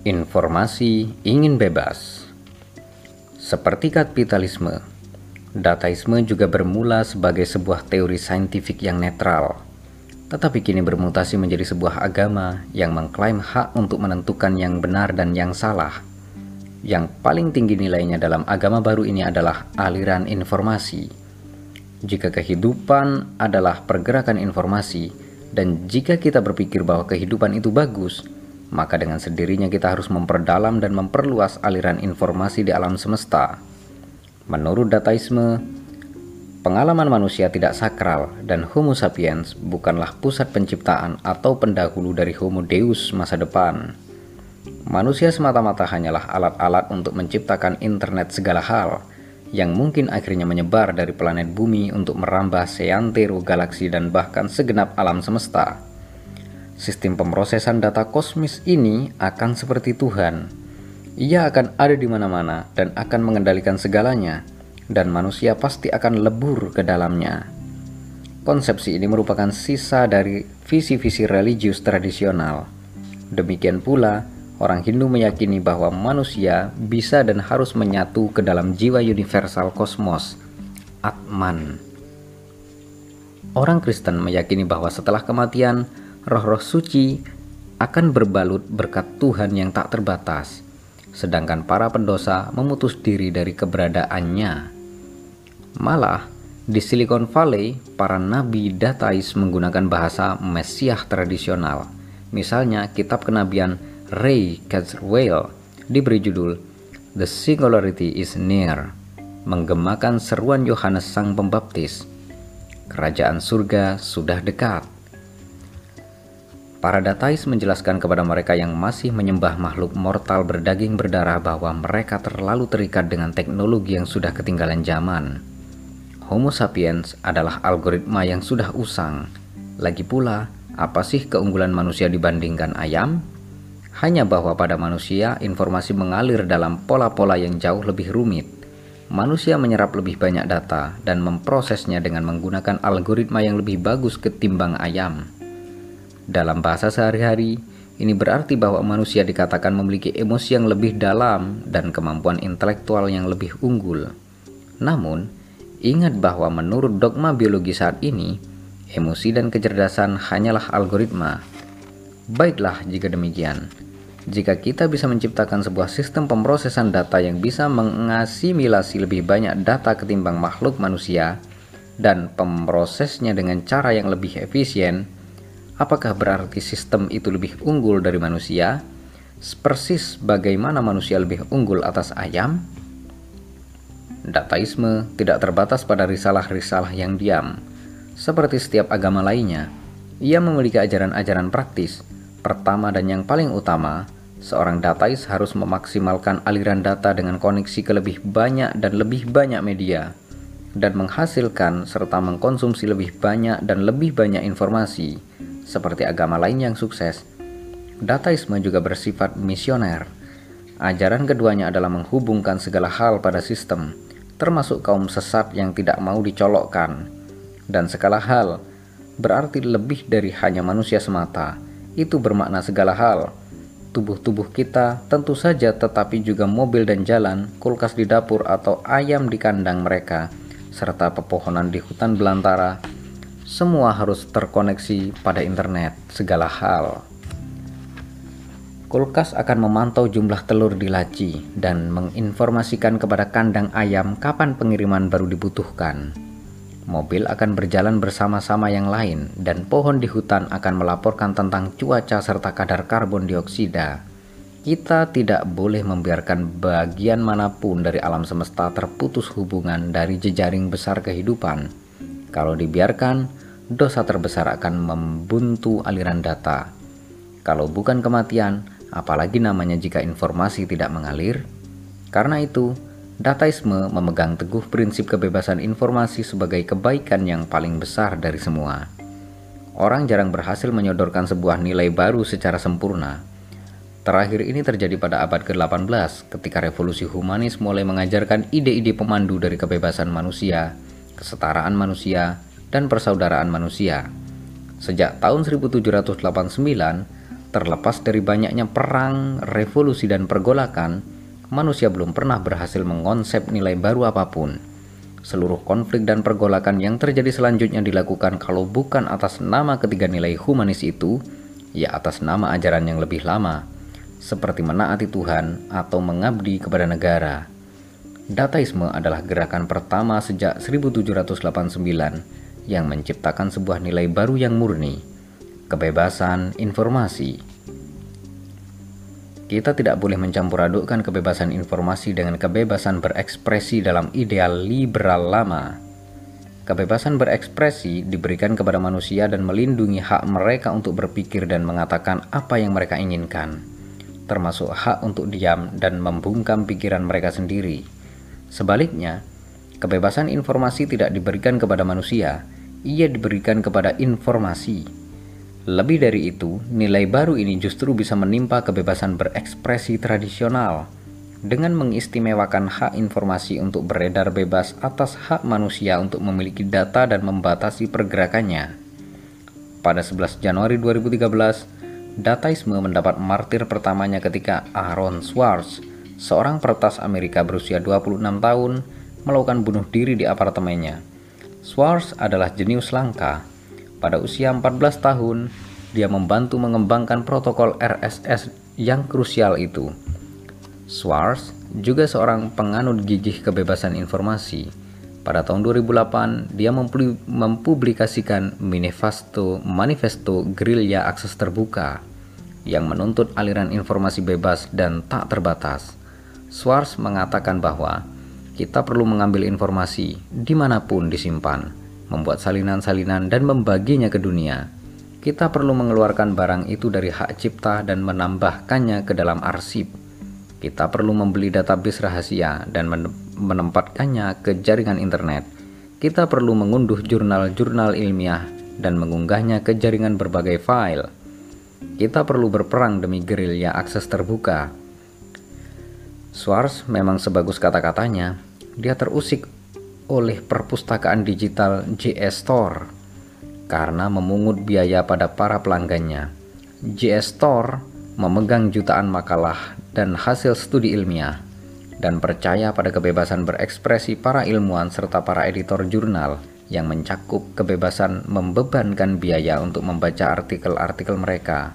Informasi ingin bebas. Seperti kapitalisme, dataisme juga bermula sebagai sebuah teori saintifik yang netral, tetapi kini bermutasi menjadi sebuah agama yang mengklaim hak untuk menentukan yang benar dan yang salah. Yang paling tinggi nilainya dalam agama baru ini adalah aliran informasi. Jika kehidupan adalah pergerakan informasi, dan jika kita berpikir bahwa kehidupan itu bagus, maka dengan sendirinya kita harus memperdalam dan memperluas aliran informasi di alam semesta. Menurut dataisme, pengalaman manusia tidak sakral dan Homo sapiens bukanlah pusat penciptaan atau pendahulu dari Homo Deus masa depan. Manusia semata-mata hanyalah alat-alat untuk menciptakan internet segala hal yang mungkin akhirnya menyebar dari planet bumi untuk merambah seantero galaksi dan bahkan segenap alam semesta. Sistem pemrosesan data kosmis ini akan seperti Tuhan. Ia akan ada di mana-mana dan akan mengendalikan segalanya, dan manusia pasti akan lebur ke dalamnya. Konsepsi ini merupakan sisa dari visi-visi religius tradisional. Demikian pula, orang Hindu meyakini bahwa manusia bisa dan harus menyatu ke dalam jiwa universal kosmos, Atman. Orang Kristen meyakini bahwa setelah kematian, roh-roh suci akan berbalut berkat Tuhan yang tak terbatas, sedangkan para pendosa memutus diri dari keberadaannya. Malah, di Silicon Valley, para nabi datais menggunakan bahasa Mesiah tradisional. Misalnya, kitab kenabian Ray Kurzweil diberi judul The Singularity is Near, menggemakan seruan Yohanes Sang Pembaptis. Kerajaan surga sudah dekat. Para datais menjelaskan kepada mereka yang masih menyembah makhluk mortal berdaging berdarah bahwa mereka terlalu terikat dengan teknologi yang sudah ketinggalan zaman. Homo sapiens adalah algoritma yang sudah usang. Lagi pula, apa sih keunggulan manusia dibandingkan ayam? Hanya bahwa pada manusia informasi mengalir dalam pola-pola yang jauh lebih rumit. Manusia menyerap lebih banyak data dan memprosesnya dengan menggunakan algoritma yang lebih bagus ketimbang ayam. Dalam bahasa sehari-hari, ini berarti bahwa manusia dikatakan memiliki emosi yang lebih dalam dan kemampuan intelektual yang lebih unggul. Namun, ingat bahwa menurut dogma biologi saat ini, emosi dan kecerdasan hanyalah algoritma. Baiklah jika demikian. Jika kita bisa menciptakan sebuah sistem pemrosesan data yang bisa mengasimilasi lebih banyak data ketimbang makhluk manusia dan pemrosesnya dengan cara yang lebih efisien, Apakah berarti sistem itu lebih unggul dari manusia? Persis bagaimana manusia lebih unggul atas ayam? Dataisme tidak terbatas pada risalah-risalah yang diam. Seperti setiap agama lainnya, ia memiliki ajaran-ajaran praktis. Pertama dan yang paling utama, seorang datais harus memaksimalkan aliran data dengan koneksi ke lebih banyak dan lebih banyak media dan menghasilkan serta mengkonsumsi lebih banyak dan lebih banyak informasi seperti agama lain yang sukses, dataisme juga bersifat misioner. Ajaran keduanya adalah menghubungkan segala hal pada sistem, termasuk kaum sesat yang tidak mau dicolokkan. Dan segala hal berarti lebih dari hanya manusia semata. Itu bermakna segala hal. Tubuh-tubuh kita tentu saja tetapi juga mobil dan jalan, kulkas di dapur atau ayam di kandang mereka, serta pepohonan di hutan belantara semua harus terkoneksi pada internet, segala hal. Kulkas akan memantau jumlah telur di laci dan menginformasikan kepada kandang ayam kapan pengiriman baru dibutuhkan. Mobil akan berjalan bersama-sama yang lain dan pohon di hutan akan melaporkan tentang cuaca serta kadar karbon dioksida. Kita tidak boleh membiarkan bagian mana pun dari alam semesta terputus hubungan dari jejaring besar kehidupan kalau dibiarkan, dosa terbesar akan membuntu aliran data. Kalau bukan kematian, apalagi namanya jika informasi tidak mengalir? Karena itu, Dataisme memegang teguh prinsip kebebasan informasi sebagai kebaikan yang paling besar dari semua. Orang jarang berhasil menyodorkan sebuah nilai baru secara sempurna. Terakhir ini terjadi pada abad ke-18 ketika revolusi humanis mulai mengajarkan ide-ide pemandu dari kebebasan manusia, kesetaraan manusia, dan persaudaraan manusia. Sejak tahun 1789, terlepas dari banyaknya perang, revolusi, dan pergolakan, manusia belum pernah berhasil mengonsep nilai baru apa pun. Seluruh konflik dan pergolakan yang terjadi selanjutnya dilakukan kalau bukan atas nama ketiga nilai humanis itu, ya atas nama ajaran yang lebih lama, seperti menaati Tuhan atau mengabdi kepada negara. Dataisme adalah gerakan pertama sejak 1789 yang menciptakan sebuah nilai baru yang murni, kebebasan informasi. Kita tidak boleh mencampur adukkan kebebasan informasi dengan kebebasan berekspresi dalam ideal liberal lama. Kebebasan berekspresi diberikan kepada manusia dan melindungi hak mereka untuk berpikir dan mengatakan apa yang mereka inginkan, termasuk hak untuk diam dan membungkam pikiran mereka sendiri. Sebaliknya, kebebasan informasi tidak diberikan kepada manusia, ia diberikan kepada informasi. Lebih dari itu, nilai baru ini justru bisa menimpa kebebasan berekspresi tradisional dengan mengistimewakan hak informasi untuk beredar bebas atas hak manusia untuk memiliki data dan membatasi pergerakannya. Pada 11 Januari 2013, Dataisme mendapat martir pertamanya ketika Aaron Swartz, seorang peretas Amerika berusia 26 tahun, melakukan bunuh diri di apartemennya. Swartz adalah jenius langka pada usia 14 tahun, dia membantu mengembangkan protokol RSS yang krusial itu. Swartz juga seorang penganut gigih kebebasan informasi. Pada tahun 2008, dia mempublikasikan manifesto, manifesto gerilya akses terbuka yang menuntut aliran informasi bebas dan tak terbatas. Swartz mengatakan bahwa kita perlu mengambil informasi di mana pun disimpan membuat salinan-salinan dan membaginya ke dunia. Kita perlu mengeluarkan barang itu dari hak cipta dan menambahkannya ke dalam arsip. Kita perlu membeli database rahasia dan menempatkannya ke jaringan internet. Kita perlu mengunduh jurnal-jurnal ilmiah dan mengunggahnya ke jaringan berbagai file. Kita perlu berperang demi gerilya akses terbuka. Swartz memang sebagus kata-katanya, dia terusik oleh perpustakaan digital JS Store karena memungut biaya pada para pelanggannya. JS Store memegang jutaan makalah dan hasil studi ilmiah dan percaya pada kebebasan berekspresi para ilmuwan serta para editor jurnal yang mencakup kebebasan membebankan biaya untuk membaca artikel-artikel mereka.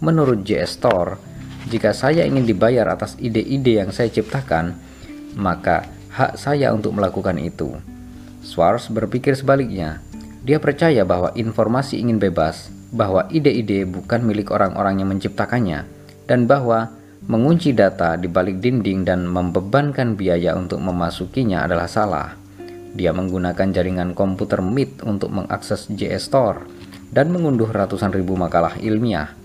Menurut JS Store, jika saya ingin dibayar atas ide-ide yang saya ciptakan, maka hak saya untuk melakukan itu. Swartz berpikir sebaliknya. Dia percaya bahwa informasi ingin bebas, bahwa ide-ide bukan milik orang-orang yang menciptakannya, dan bahwa mengunci data di balik dinding dan membebankan biaya untuk memasukinya adalah salah. Dia menggunakan jaringan komputer Meet untuk mengakses JS Store dan mengunduh ratusan ribu makalah ilmiah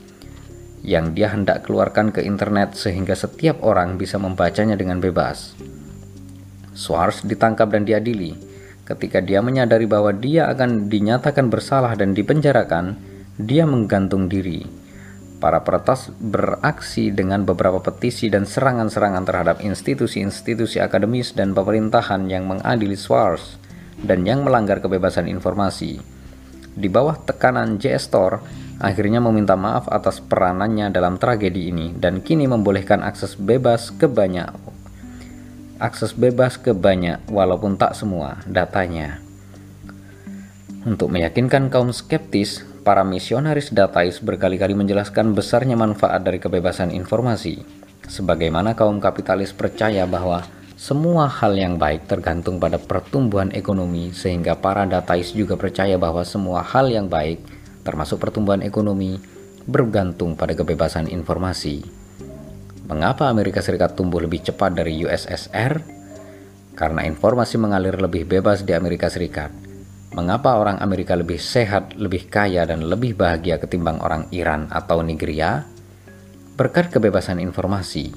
yang dia hendak keluarkan ke internet sehingga setiap orang bisa membacanya dengan bebas. Swartz ditangkap dan diadili. Ketika dia menyadari bahwa dia akan dinyatakan bersalah dan dipenjarakan, dia menggantung diri. Para peretas beraksi dengan beberapa petisi dan serangan-serangan terhadap institusi-institusi akademis dan pemerintahan yang mengadili Swartz dan yang melanggar kebebasan informasi. Di bawah tekanan J. Store, akhirnya meminta maaf atas peranannya dalam tragedi ini dan kini membolehkan akses bebas ke banyak akses bebas ke banyak walaupun tak semua datanya. Untuk meyakinkan kaum skeptis, para misionaris datais berkali-kali menjelaskan besarnya manfaat dari kebebasan informasi. Sebagaimana kaum kapitalis percaya bahwa semua hal yang baik tergantung pada pertumbuhan ekonomi sehingga para datais juga percaya bahwa semua hal yang baik termasuk pertumbuhan ekonomi bergantung pada kebebasan informasi. Mengapa Amerika Serikat tumbuh lebih cepat dari USSR? Karena informasi mengalir lebih bebas di Amerika Serikat. Mengapa orang Amerika lebih sehat, lebih kaya, dan lebih bahagia ketimbang orang Iran atau Nigeria? Berkat kebebasan informasi.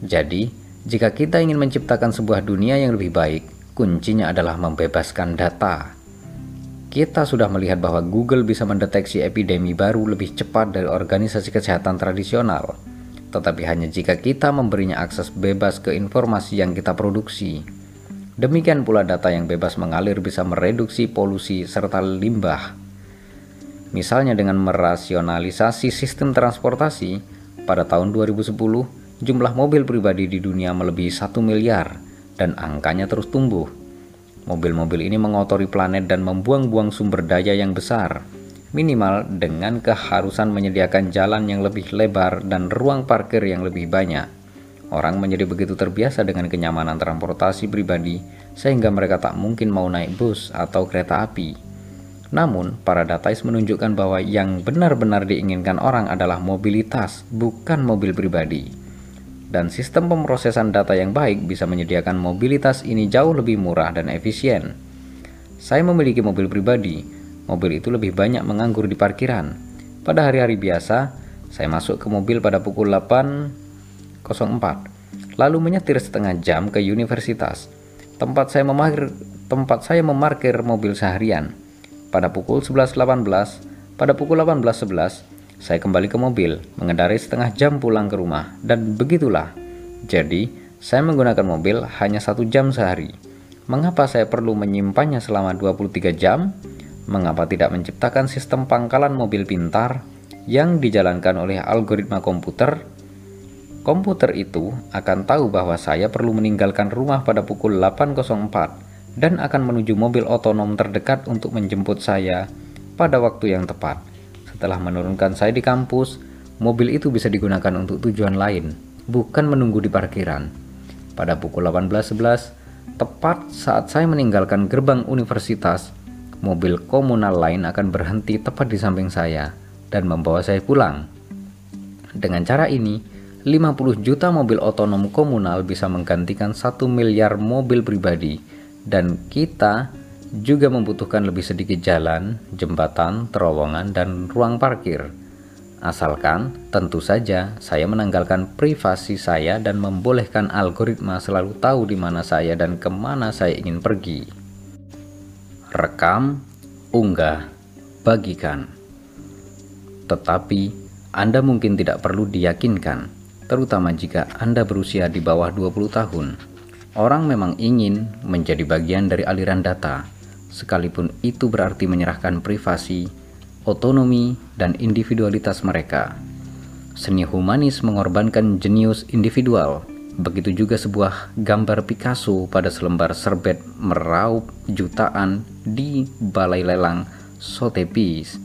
Jadi, Jika kita ingin menciptakan sebuah dunia yang lebih baik, kuncinya adalah membebaskan data. Kita sudah melihat bahwa Google bisa mendeteksi epidemi baru lebih cepat dari organisasi kesehatan tradisional, tetapi hanya jika kita memberinya akses bebas ke informasi yang kita produksi. Demikian pula data yang bebas mengalir bisa mereduksi polusi serta limbah. Misalnya dengan merasionalisasi sistem transportasi, pada tahun 2010 jumlah mobil pribadi di dunia melebihi 1 miliar dan angkanya terus tumbuh. Mobil-mobil ini mengotori planet dan membuang-buang sumber daya yang besar, minimal dengan keharusan menyediakan jalan yang lebih lebar dan ruang parkir yang lebih banyak. Orang menjadi begitu terbiasa dengan kenyamanan transportasi pribadi sehingga mereka tak mungkin mau naik bus atau kereta api. Namun, para datais menunjukkan bahwa yang benar-benar diinginkan orang adalah mobilitas, bukan mobil pribadi dan sistem pemrosesan data yang baik bisa menyediakan mobilitas ini jauh lebih murah dan efisien. Saya memiliki mobil pribadi, mobil itu lebih banyak menganggur di parkiran. Pada hari-hari biasa, saya masuk ke mobil pada pukul 8.04, lalu menyetir setengah jam ke universitas. Tempat saya memarkir, tempat saya memarkir mobil seharian. Pada pukul 11.18, pada pukul 18.11, saya kembali ke mobil, mengendarai setengah jam pulang ke rumah, dan begitulah. Jadi, saya menggunakan mobil hanya satu jam sehari. Mengapa saya perlu menyimpannya selama 23 jam? Mengapa tidak menciptakan sistem pangkalan mobil pintar yang dijalankan oleh algoritma komputer? Komputer itu akan tahu bahwa saya perlu meninggalkan rumah pada pukul 8.04 dan akan menuju mobil otonom terdekat untuk menjemput saya pada waktu yang tepat. Setelah menurunkan saya di kampus, mobil itu bisa digunakan untuk tujuan lain, bukan menunggu di parkiran. Pada pukul 18.11, tepat saat saya meninggalkan gerbang universitas, mobil komunal lain akan berhenti tepat di samping saya dan membawa saya pulang. Dengan cara ini, 50 juta mobil otonom komunal bisa menggantikan 1 miliar mobil pribadi dan kita juga membutuhkan lebih sedikit jalan, jembatan, terowongan, dan ruang parkir. Asalkan tentu saja saya menanggalkan privasi saya dan membolehkan algoritma selalu tahu di mana saya dan ke mana saya ingin pergi. Rekam, unggah, bagikan. Tetapi Anda mungkin tidak perlu diyakinkan, terutama jika Anda berusia di bawah 20 tahun. Orang memang ingin menjadi bagian dari aliran data, sekalipun itu berarti menyerahkan privasi, otonomi, dan individualitas mereka. Seni humanis mengorbankan jenius individual, begitu juga sebuah gambar Picasso pada selembar serbet meraup jutaan di balai lelang Sotheby's.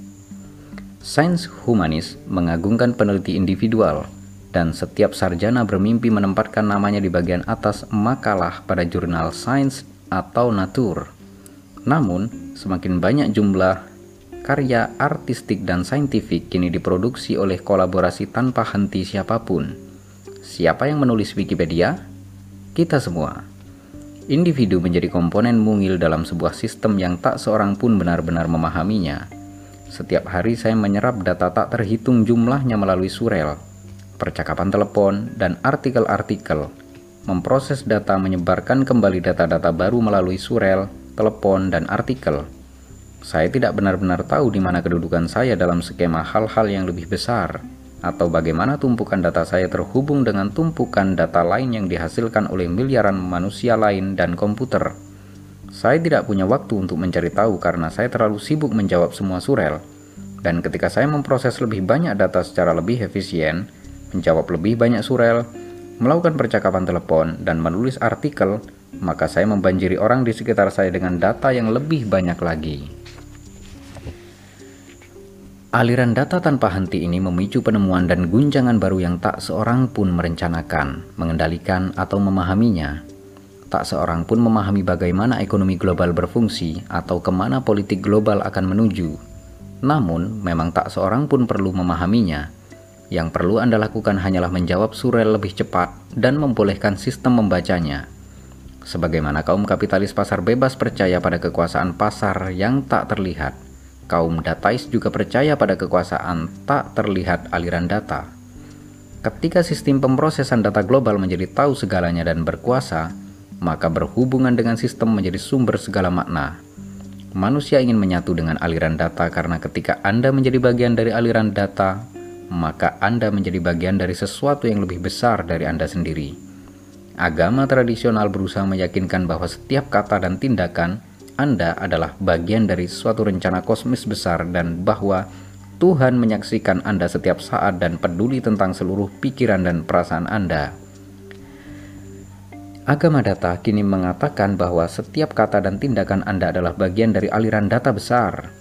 Sains humanis mengagungkan peneliti individual, dan setiap sarjana bermimpi menempatkan namanya di bagian atas makalah pada jurnal sains atau natur. Namun, semakin banyak jumlah karya artistik dan saintifik kini diproduksi oleh kolaborasi tanpa henti siapa pun. Siapa yang menulis Wikipedia? Kita semua. Individu menjadi komponen mungil dalam sebuah sistem yang tak seorang pun benar-benar memahaminya. Setiap hari saya menyerap data tak terhitung jumlahnya melalui surel, percakapan telepon, dan artikel-artikel. Memproses data menyebarkan kembali data-data baru melalui surel, telepon, dan artikel. Saya tidak benar-benar tahu di mana kedudukan saya dalam skema hal-hal yang lebih besar, atau bagaimana tumpukan data saya terhubung dengan tumpukan data lain yang dihasilkan oleh miliaran manusia lain dan komputer. Saya tidak punya waktu untuk mencari tahu karena saya terlalu sibuk menjawab semua surel. Dan ketika saya memproses lebih banyak data secara lebih efisien, menjawab lebih banyak surel, melakukan percakapan telepon, dan menulis artikel, maka saya membanjiri orang di sekitar saya dengan data yang lebih banyak lagi. Aliran data tanpa henti ini memicu penemuan dan guncangan baru yang tak seorang pun merencanakan, mengendalikan, atau memahaminya. Tak seorang pun memahami bagaimana ekonomi global berfungsi atau ke mana politik global akan menuju. Namun, memang tak seorang pun perlu memahaminya. Yang perlu Anda lakukan hanyalah menjawab surel lebih cepat dan membolehkan sistem membacanya. Sebagaimana kaum kapitalis pasar bebas percaya pada kekuasaan pasar yang tak terlihat, kaum datais juga percaya pada kekuasaan tak terlihat aliran data. Ketika sistem pemrosesan data global menjadi tahu segalanya dan berkuasa, maka berhubungan dengan sistem menjadi sumber segala makna. Manusia ingin menyatu dengan aliran data karena ketika Anda menjadi bagian dari aliran data, maka Anda menjadi bagian dari sesuatu yang lebih besar dari Anda sendiri. Agama tradisional berusaha meyakinkan bahwa setiap kata dan tindakan Anda adalah bagian dari suatu rencana kosmis besar dan bahwa Tuhan menyaksikan Anda setiap saat dan peduli tentang seluruh pikiran dan perasaan Anda. Agama data kini mengatakan bahwa setiap kata dan tindakan Anda adalah bagian dari aliran data besar.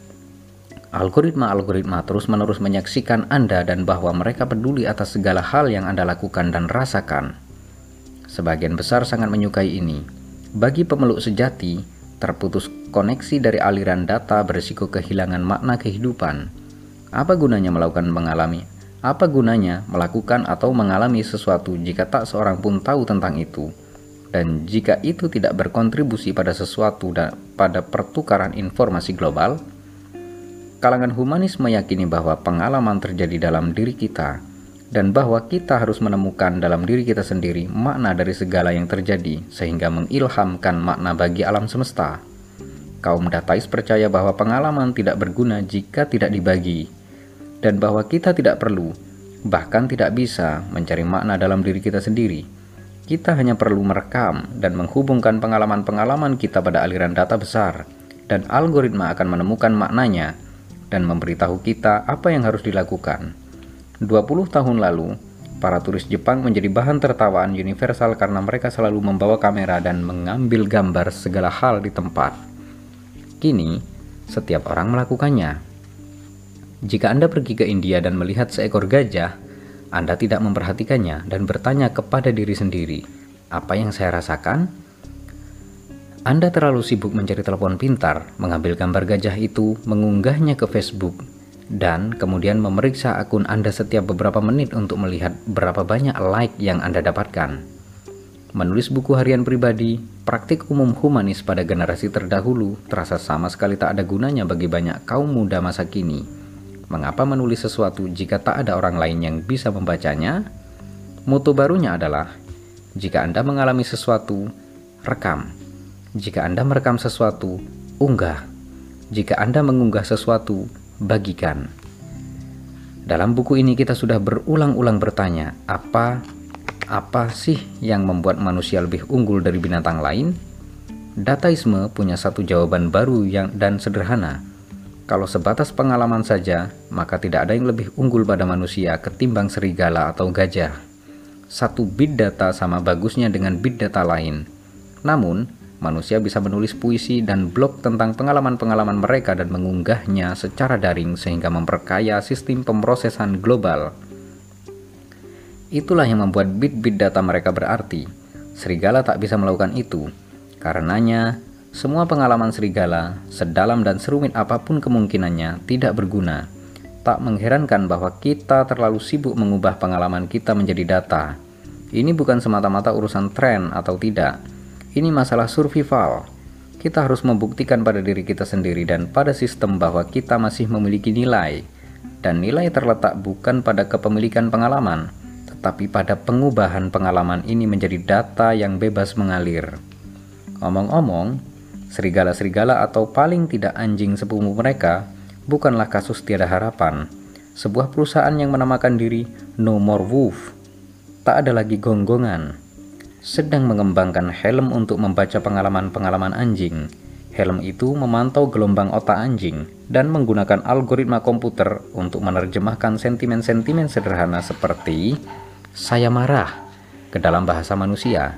Algoritma-algoritma terus-menerus menyaksikan Anda dan bahwa mereka peduli atas segala hal yang Anda lakukan dan rasakan. Sebagian besar sangat menyukai ini. Bagi pemeluk sejati, terputus koneksi dari aliran data berisiko kehilangan makna kehidupan apa gunanya melakukan mengalami? Apa gunanya melakukan atau mengalami sesuatu jika tak seorang pun tahu tentang itu? Dan jika itu tidak berkontribusi pada sesuatu dan pada pertukaran informasi global, kalangan humanis meyakini bahwa pengalaman terjadi dalam diri kita dan bahwa kita harus menemukan dalam diri kita sendiri makna dari segala yang terjadi sehingga mengilhamkan makna bagi alam semesta. Kaum datais percaya bahwa pengalaman tidak berguna jika tidak dibagi dan bahwa kita tidak perlu, bahkan tidak bisa, mencari makna dalam diri kita sendiri. Kita hanya perlu merekam dan menghubungkan pengalaman-pengalaman kita pada aliran data besar, dan algoritma akan menemukan maknanya dan memberitahu kita apa yang harus dilakukan. 20 tahun lalu, para turis Jepang menjadi bahan tertawaan universal karena mereka selalu membawa kamera dan mengambil gambar segala hal di tempat. Kini, setiap orang melakukannya. Jika Anda pergi ke India dan melihat seekor gajah, Anda tidak memperhatikannya dan bertanya kepada diri sendiri, "Apa yang saya rasakan?" Anda terlalu sibuk mencari telepon pintar, mengambil gambar gajah itu, mengunggahnya ke Facebook, dan kemudian memeriksa akun Anda setiap beberapa menit untuk melihat berapa banyak like yang Anda dapatkan. Menulis buku harian pribadi, praktik umum humanis pada generasi terdahulu terasa sama sekali tak ada gunanya bagi banyak kaum muda masa kini Mengapa menulis sesuatu jika tak ada orang lain yang bisa membacanya? Moto barunya adalah, jika Anda mengalami sesuatu, rekam. Jika Anda merekam sesuatu, unggah. Jika Anda mengunggah sesuatu, bagikan. Dalam buku ini kita sudah berulang-ulang bertanya, apa apa sih yang membuat manusia lebih unggul dari binatang lain? Dataisme punya satu jawaban baru yang dan sederhana kalau sebatas pengalaman saja, maka tidak ada yang lebih unggul pada manusia ketimbang serigala atau gajah. Satu bit data sama bagusnya dengan bit data lain. Namun, manusia bisa menulis puisi dan blog tentang pengalaman-pengalaman mereka dan mengunggahnya secara daring sehingga memperkaya sistem pemrosesan global. Itulah yang membuat bit-bit data mereka berarti. Serigala tak bisa melakukan itu. Karenanya, semua pengalaman serigala, sedalam dan serumit apa pun kemungkinannya, tidak berguna. Tak mengherankan bahwa kita terlalu sibuk mengubah pengalaman kita menjadi data. Ini bukan semata-mata urusan tren atau tidak. Ini masalah survival. Kita harus membuktikan pada diri kita sendiri dan pada sistem bahwa kita masih memiliki nilai. Dan nilai terletak bukan pada kepemilikan pengalaman, tetapi pada pengubahan pengalaman ini menjadi data yang bebas mengalir. Ngomong-ngomong, Serigala-serigala atau paling tidak anjing sepupu mereka bukanlah kasus tiada harapan. Sebuah perusahaan yang menamakan diri No More Wolf tak ada lagi gonggongan sedang mengembangkan helm untuk membaca pengalaman-pengalaman anjing. Helm itu memantau gelombang otak anjing dan menggunakan algoritma komputer untuk menerjemahkan sentimen-sentimen sederhana seperti saya marah ke dalam bahasa manusia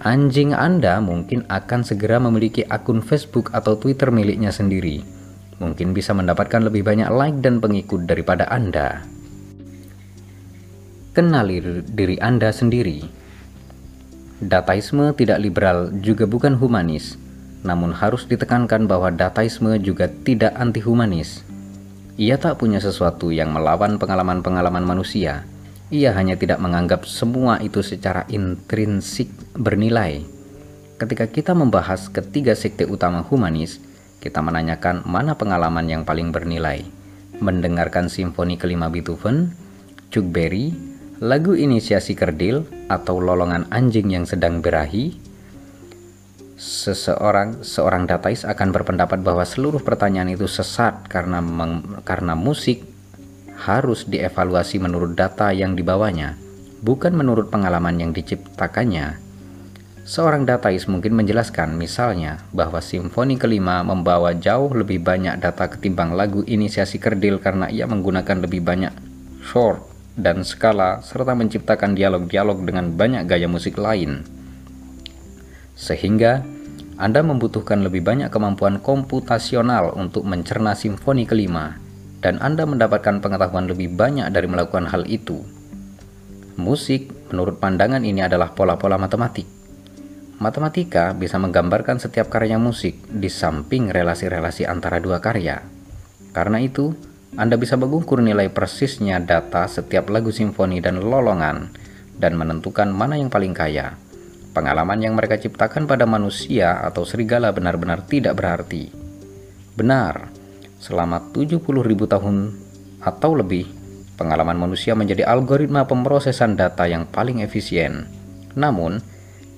anjing Anda mungkin akan segera memiliki akun Facebook atau Twitter miliknya sendiri. Mungkin bisa mendapatkan lebih banyak like dan pengikut daripada Anda. Kenali diri Anda sendiri. Dataisme tidak liberal juga bukan humanis, namun harus ditekankan bahwa dataisme juga tidak anti-humanis. Ia tak punya sesuatu yang melawan pengalaman-pengalaman manusia, ia hanya tidak menganggap semua itu secara intrinsik bernilai. Ketika kita membahas ketiga sekte utama humanis, kita menanyakan mana pengalaman yang paling bernilai. Mendengarkan simfoni kelima Beethoven, Chuck Berry, lagu inisiasi kerdil atau lolongan anjing yang sedang berahi, seseorang seorang datais akan berpendapat bahwa seluruh pertanyaan itu sesat karena meng, karena musik harus dievaluasi menurut data yang dibawanya, bukan menurut pengalaman yang diciptakannya. Seorang datais mungkin menjelaskan misalnya bahwa simfoni kelima membawa jauh lebih banyak data ketimbang lagu inisiasi kerdil karena ia menggunakan lebih banyak short dan skala serta menciptakan dialog-dialog dengan banyak gaya musik lain. Sehingga Anda membutuhkan lebih banyak kemampuan komputasional untuk mencerna simfoni kelima dan Anda mendapatkan pengetahuan lebih banyak dari melakukan hal itu. Musik, menurut pandangan ini adalah pola-pola matematik. Matematika bisa menggambarkan setiap karya musik di samping relasi-relasi antara dua karya. Karena itu, anda bisa mengukur nilai persisnya data setiap lagu simfoni dan lolongan dan menentukan mana yang paling kaya. Pengalaman yang mereka ciptakan pada manusia atau serigala benar-benar tidak berarti. Benar, selama 70 ribu tahun atau lebih, pengalaman manusia menjadi algoritma pemrosesan data yang paling efisien. Namun,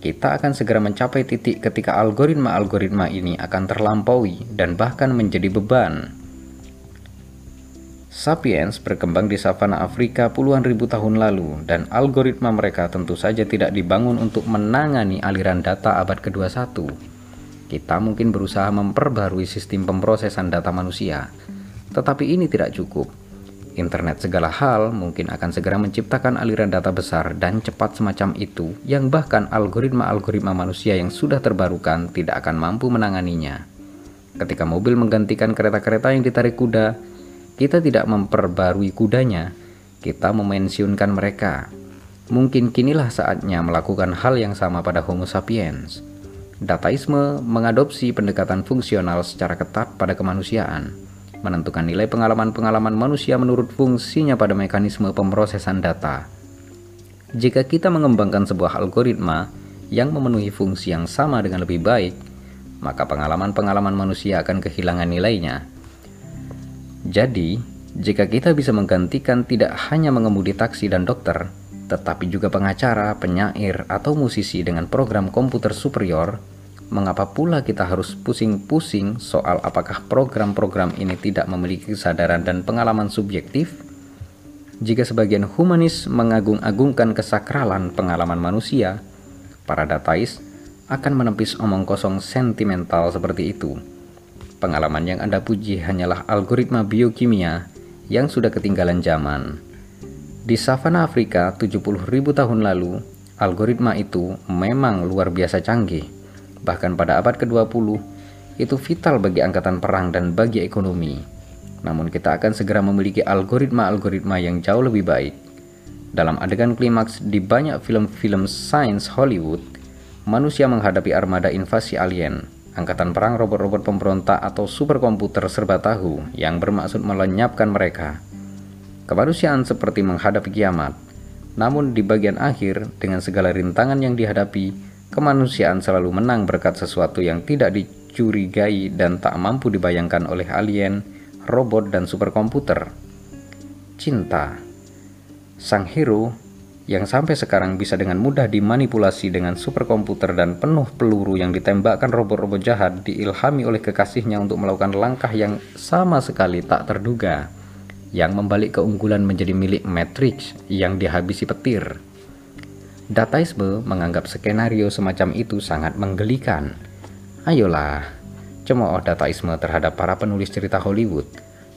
kita akan segera mencapai titik ketika algoritma-algoritma ini akan terlampaui dan bahkan menjadi beban Sapiens berkembang di savana Afrika puluhan ribu tahun lalu dan algoritma mereka tentu saja tidak dibangun untuk menangani aliran data abad ke-21. Kita mungkin berusaha memperbarui sistem pemrosesan data manusia, tetapi ini tidak cukup. Internet segala hal mungkin akan segera menciptakan aliran data besar dan cepat semacam itu yang bahkan algoritma-algoritma manusia yang sudah terbarukan tidak akan mampu menanganinya. Ketika mobil menggantikan kereta-kereta yang ditarik kuda, kita tidak memperbarui kudanya, kita memensiunkan mereka. Mungkin kinilah saatnya melakukan hal yang sama pada Homo sapiens. Dataisme mengadopsi pendekatan fungsional secara ketat pada kemanusiaan, menentukan nilai pengalaman-pengalaman manusia menurut fungsinya pada mekanisme pemrosesan data. Jika kita mengembangkan sebuah algoritma yang memenuhi fungsi yang sama dengan lebih baik, maka pengalaman-pengalaman manusia akan kehilangan nilainya jadi, jika kita bisa menggantikan tidak hanya mengemudi taksi dan dokter, tetapi juga pengacara, penyair, atau musisi dengan program komputer superior, mengapa pula kita harus pusing-pusing soal apakah program-program ini tidak memiliki kesadaran dan pengalaman subjektif? Jika sebagian humanis mengagung-agungkan kesakralan pengalaman manusia, para datais akan menepis omong kosong sentimental seperti itu. Pengalaman yang Anda puji hanyalah algoritma biokimia yang sudah ketinggalan zaman. Di savana Afrika 70 ribu tahun lalu, algoritma itu memang luar biasa canggih. Bahkan pada abad ke-20, itu vital bagi angkatan perang dan bagi ekonomi. Namun kita akan segera memiliki algoritma-algoritma yang jauh lebih baik. Dalam adegan klimaks di banyak film-film science Hollywood, manusia menghadapi armada invasi alien angkatan perang robot-robot pemberontak atau superkomputer serba tahu yang bermaksud melenyapkan mereka. Kemanusiaan seperti menghadapi kiamat. Namun di bagian akhir, dengan segala rintangan yang dihadapi, kemanusiaan selalu menang berkat sesuatu yang tidak dicurigai dan tak mampu dibayangkan oleh alien, robot, dan superkomputer. Cinta. Sang hero yang sampai sekarang bisa dengan mudah dimanipulasi dengan superkomputer dan penuh peluru yang ditembakkan robot-robot jahat diilhami oleh kekasihnya untuk melakukan langkah yang sama sekali tak terduga yang membalik keunggulan menjadi milik Matrix yang dihabisi petir. Dataisme menganggap skenario semacam itu sangat menggelikan. Ayolah, cemooh dataisme terhadap para penulis cerita Hollywood.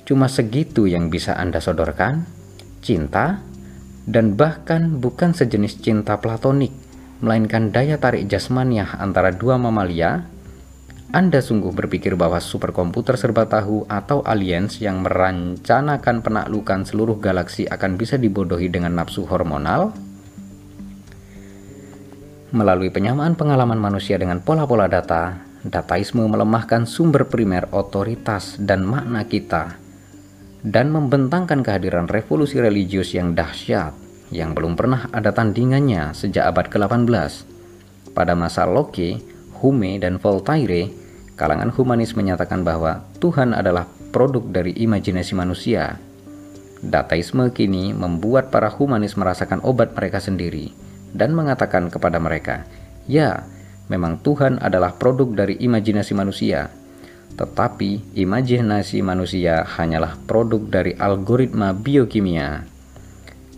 Cuma segitu yang bisa Anda sodorkan? Cinta? Dan bahkan bukan sejenis cinta platonik, melainkan daya tarik jasmaniah antara dua mamalia, Anda sungguh berpikir bahwa superkomputer serba tahu atau aliens yang merancanakan penaklukan seluruh galaksi akan bisa dibodohi dengan nafsu hormonal? Melalui penyamaan pengalaman manusia dengan pola-pola data, dataisme melemahkan sumber primer otoritas dan makna kita dan membentangkan kehadiran revolusi religius yang dahsyat yang belum pernah ada tandingannya sejak abad ke-18. Pada masa Locke, Hume, dan Voltaire, kalangan humanis menyatakan bahwa Tuhan adalah produk dari imajinasi manusia. Dataisme kini membuat para humanis merasakan obat mereka sendiri dan mengatakan kepada mereka, "Ya, memang Tuhan adalah produk dari imajinasi manusia." Tetapi imajinasi manusia hanyalah produk dari algoritma biokimia.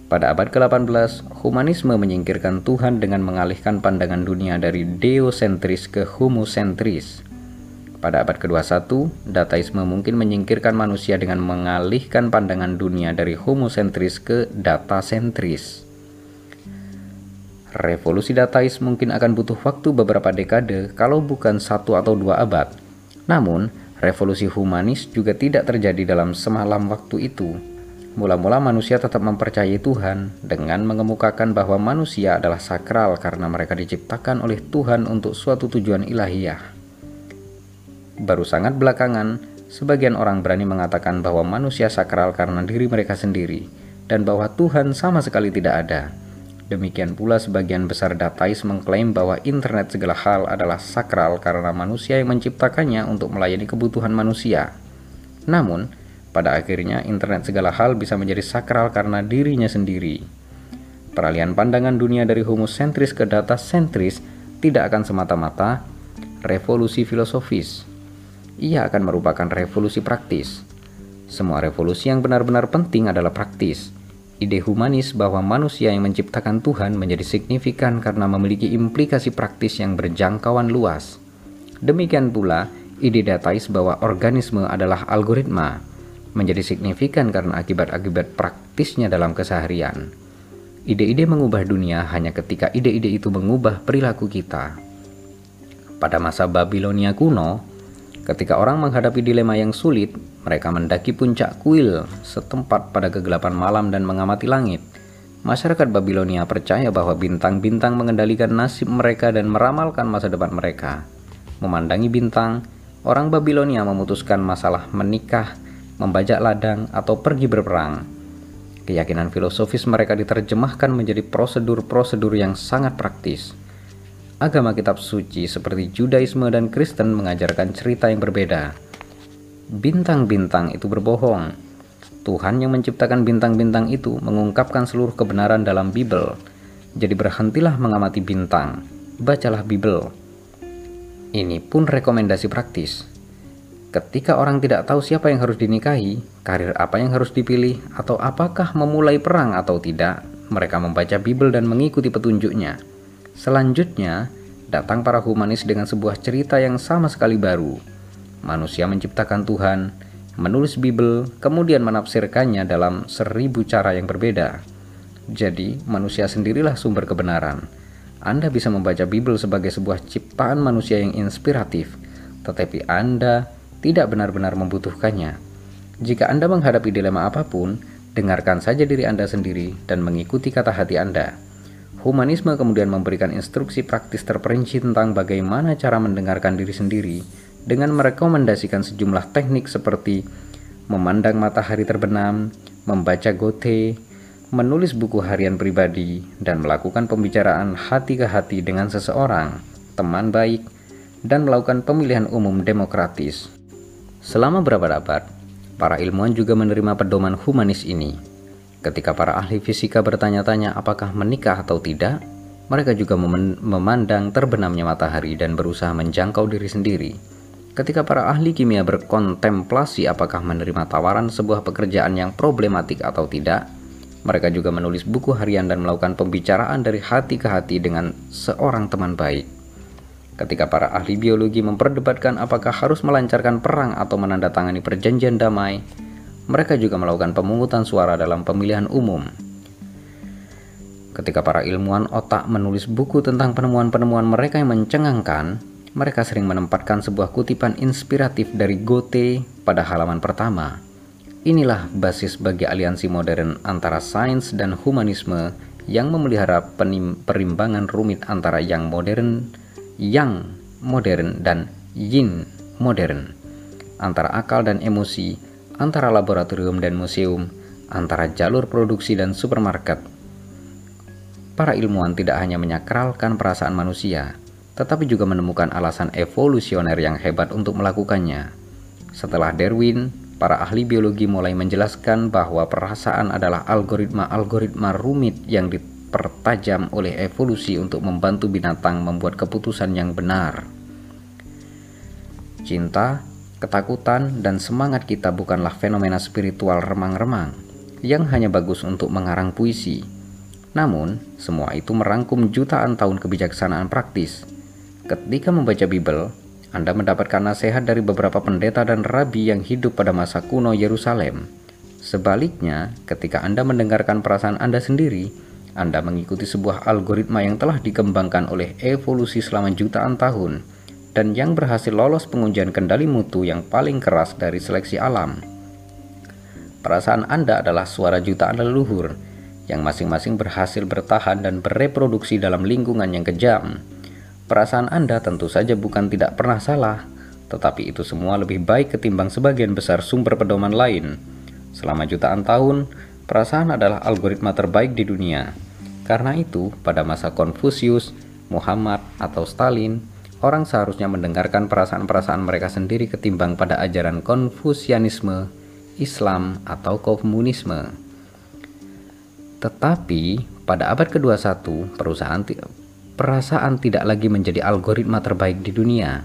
Pada abad ke-18, humanisme menyingkirkan Tuhan dengan mengalihkan pandangan dunia dari deosentris ke homosentris. Pada abad ke-21, dataisme mungkin menyingkirkan manusia dengan mengalihkan pandangan dunia dari homosentris ke datasentris. Revolusi datais mungkin akan butuh waktu beberapa dekade kalau bukan satu atau dua abad. Namun, revolusi humanis juga tidak terjadi dalam semalam waktu itu. Mula-mula manusia tetap mempercayai Tuhan dengan mengemukakan bahwa manusia adalah sakral karena mereka diciptakan oleh Tuhan untuk suatu tujuan ilahiyah. Baru sangat belakangan, sebagian orang berani mengatakan bahwa manusia sakral karena diri mereka sendiri, dan bahwa Tuhan sama sekali tidak ada. Demikian pula sebagian besar datais mengklaim bahwa internet segala hal adalah sakral karena manusia yang menciptakannya untuk melayani kebutuhan manusia. Namun, pada akhirnya internet segala hal bisa menjadi sakral karena dirinya sendiri. Peralihan pandangan dunia dari homosentris ke data sentris tidak akan semata-mata revolusi filosofis, ia akan merupakan revolusi praktis. Semua revolusi yang benar-benar penting adalah praktis. Ide humanis bahwa manusia yang menciptakan Tuhan menjadi signifikan karena memiliki implikasi praktis yang berjangkauan luas. Demikian pula, ide datais bahwa organisme adalah algoritma menjadi signifikan karena akibat-akibat praktisnya dalam keseharian. Ide-ide mengubah dunia hanya ketika ide-ide itu mengubah perilaku kita. Pada masa Babilonia kuno, Ketika orang menghadapi dilema yang sulit, mereka mendaki puncak kuil setempat pada kegelapan malam dan mengamati langit. Masyarakat Babilonia percaya bahwa bintang-bintang mengendalikan nasib mereka dan meramalkan masa depan mereka. Memandangi bintang, orang Babilonia memutuskan masalah menikah, membajak ladang, atau pergi berperang. Keyakinan filosofis mereka diterjemahkan menjadi prosedur-prosedur yang sangat praktis. Agama kitab suci seperti Judaisme dan Kristen mengajarkan cerita yang berbeda. Bintang-bintang itu berbohong. Tuhan yang menciptakan bintang-bintang itu mengungkapkan seluruh kebenaran dalam Bible. Jadi berhentilah mengamati bintang, bacalah Bible. Ini pun rekomendasi praktis. Ketika orang tidak tahu siapa yang harus dinikahi, karir apa yang harus dipilih, atau apakah memulai perang atau tidak, mereka membaca Bible dan mengikuti petunjuknya. Selanjutnya, datang para humanis dengan sebuah cerita yang sama sekali baru. Manusia menciptakan Tuhan, menulis Bible, kemudian menafsirkannya dalam seribu cara yang berbeda. Jadi, manusia sendirilah sumber kebenaran. Anda bisa membaca Bible sebagai sebuah ciptaan manusia yang inspiratif, tetapi Anda tidak benar-benar membutuhkannya. Jika Anda menghadapi dilema apa pun, dengarkan saja diri Anda sendiri dan mengikuti kata hati Anda. Humanisme kemudian memberikan instruksi praktis terperinci tentang bagaimana cara mendengarkan diri sendiri dengan merekomendasikan sejumlah teknik seperti memandang matahari terbenam, membaca gote, menulis buku harian pribadi, dan melakukan pembicaraan hati ke hati dengan seseorang, teman baik, dan melakukan pemilihan umum demokratis. Selama berabad-abad, para ilmuwan juga menerima pedoman humanis ini. Ketika para ahli fisika bertanya-tanya apakah menikah atau tidak, mereka juga memandang terbenamnya matahari dan berusaha menjangkau diri sendiri. Ketika para ahli kimia berkontemplasi apakah menerima tawaran sebuah pekerjaan yang problematik atau tidak, mereka juga menulis buku harian dan melakukan pembicaraan dari hati ke hati dengan seorang teman baik. Ketika para ahli biologi memperdebatkan apakah harus melancarkan perang atau menandatangani perjanjian damai, mereka juga melakukan pemungutan suara dalam pemilihan umum. Ketika para ilmuwan otak menulis buku tentang penemuan-penemuan mereka yang mencengangkan, mereka sering menempatkan sebuah kutipan inspiratif dari Goethe pada halaman pertama. Inilah basis bagi aliansi modern antara sains dan humanisme yang memelihara perimbangan rumit antara yang modern, yang modern, dan yin modern, antara akal dan emosi, antara laboratorium dan museum, antara jalur produksi dan supermarket. Para ilmuwan tidak hanya menyakralkan perasaan manusia, tetapi juga menemukan alasan evolusioner yang hebat untuk melakukannya. Setelah Darwin, para ahli biologi mulai menjelaskan bahwa perasaan adalah algoritma-algoritma rumit yang dipertajam oleh evolusi untuk membantu binatang membuat keputusan yang benar. Cinta, ketakutan, dan semangat kita bukanlah fenomena spiritual remang-remang yang hanya bagus untuk mengarang puisi. Namun, semua itu merangkum jutaan tahun kebijaksanaan praktis. Ketika membaca Bible, anda mendapatkan nasihat dari beberapa pendeta dan rabi yang hidup pada masa kuno Yerusalem. Sebaliknya, ketika Anda mendengarkan perasaan Anda sendiri, Anda mengikuti sebuah algoritma yang telah dikembangkan oleh evolusi selama jutaan tahun dan yang berhasil lolos pengujian kendali mutu yang paling keras dari seleksi alam. Perasaan Anda adalah suara jutaan leluhur yang masing-masing berhasil bertahan dan bereproduksi dalam lingkungan yang kejam Perasaan Anda tentu saja bukan tidak pernah salah, tetapi itu semua lebih baik ketimbang sebagian besar sumber pedoman lain. Selama jutaan tahun, perasaan adalah algoritma terbaik di dunia. Karena itu, pada masa Konfusius, Muhammad, atau Stalin, orang seharusnya mendengarkan perasaan-perasaan mereka sendiri ketimbang pada ajaran Konfusianisme, Islam, atau komunisme. Tetapi, pada abad ke-21, perusahaan perasaan tidak lagi menjadi algoritma terbaik di dunia.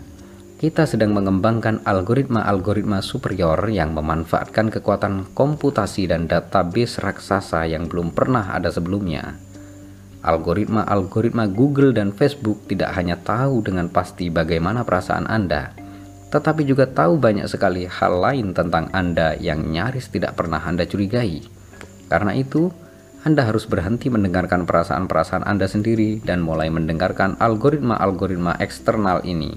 Kita sedang mengembangkan algoritma-algoritma superior yang memanfaatkan kekuatan komputasi dan database raksasa yang belum pernah ada sebelumnya. Algoritma-algoritma Google dan Facebook tidak hanya tahu dengan pasti bagaimana perasaan Anda, tetapi juga tahu banyak sekali hal lain tentang Anda yang nyaris tidak pernah Anda curigai. Karena itu, anda harus berhenti mendengarkan perasaan-perasaan Anda sendiri dan mulai mendengarkan algoritma-algoritma eksternal ini.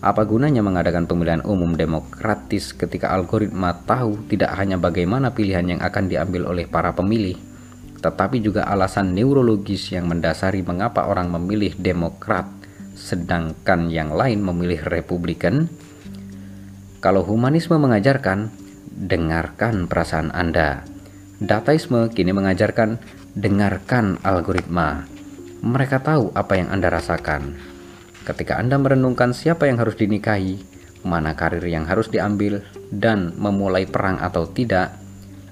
Apa gunanya mengadakan pemilihan umum demokratis ketika algoritma tahu tidak hanya bagaimana pilihan yang akan diambil oleh para pemilih, tetapi juga alasan neurologis yang mendasari mengapa orang memilih demokrat sedangkan yang lain memilih republikan? Kalau humanisme mengajarkan, dengarkan perasaan Anda Dataisme kini mengajarkan dengarkan algoritma. Mereka tahu apa yang Anda rasakan. Ketika Anda merenungkan siapa yang harus dinikahi, mana karir yang harus diambil, dan memulai perang atau tidak,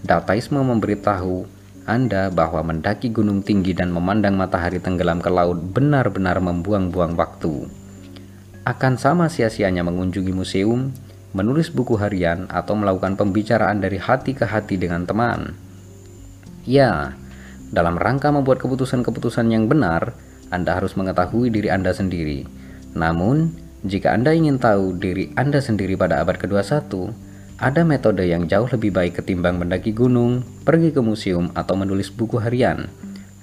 Dataisme memberitahu Anda bahwa mendaki gunung tinggi dan memandang matahari tenggelam ke laut benar-benar membuang-buang waktu. Akan sama sia-sianya mengunjungi museum, menulis buku harian, atau melakukan pembicaraan dari hati ke hati dengan teman. Ya, dalam rangka membuat keputusan-keputusan yang benar, Anda harus mengetahui diri Anda sendiri. Namun, jika Anda ingin tahu diri Anda sendiri pada abad ke-21, ada metode yang jauh lebih baik ketimbang mendaki gunung, pergi ke museum, atau menulis buku harian.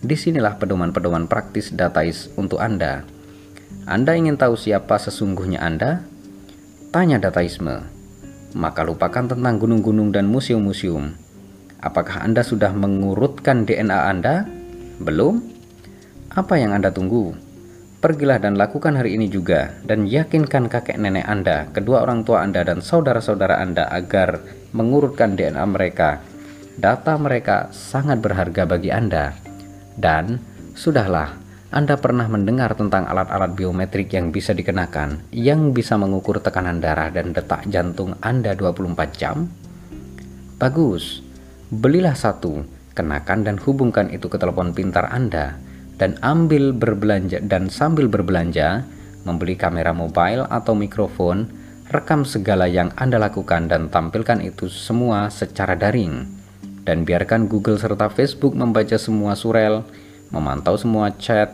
Di sinilah pedoman-pedoman praktis datais untuk Anda. Anda ingin tahu siapa sesungguhnya Anda? Tanya dataisme. Maka lupakan tentang gunung-gunung dan museum-museum Apakah Anda sudah mengurutkan DNA Anda? Belum? Apa yang Anda tunggu? Pergilah dan lakukan hari ini juga dan yakinkan kakek nenek Anda, kedua orang tua Anda dan saudara-saudara Anda agar mengurutkan DNA mereka. Data mereka sangat berharga bagi Anda. Dan sudahlah, Anda pernah mendengar tentang alat-alat biometrik yang bisa dikenakan yang bisa mengukur tekanan darah dan detak jantung Anda 24 jam? Bagus. Belilah satu, kenakan dan hubungkan itu ke telepon pintar Anda dan ambil berbelanja dan sambil berbelanja membeli kamera mobile atau mikrofon, rekam segala yang Anda lakukan dan tampilkan itu semua secara daring. Dan biarkan Google serta Facebook membaca semua surel, memantau semua chat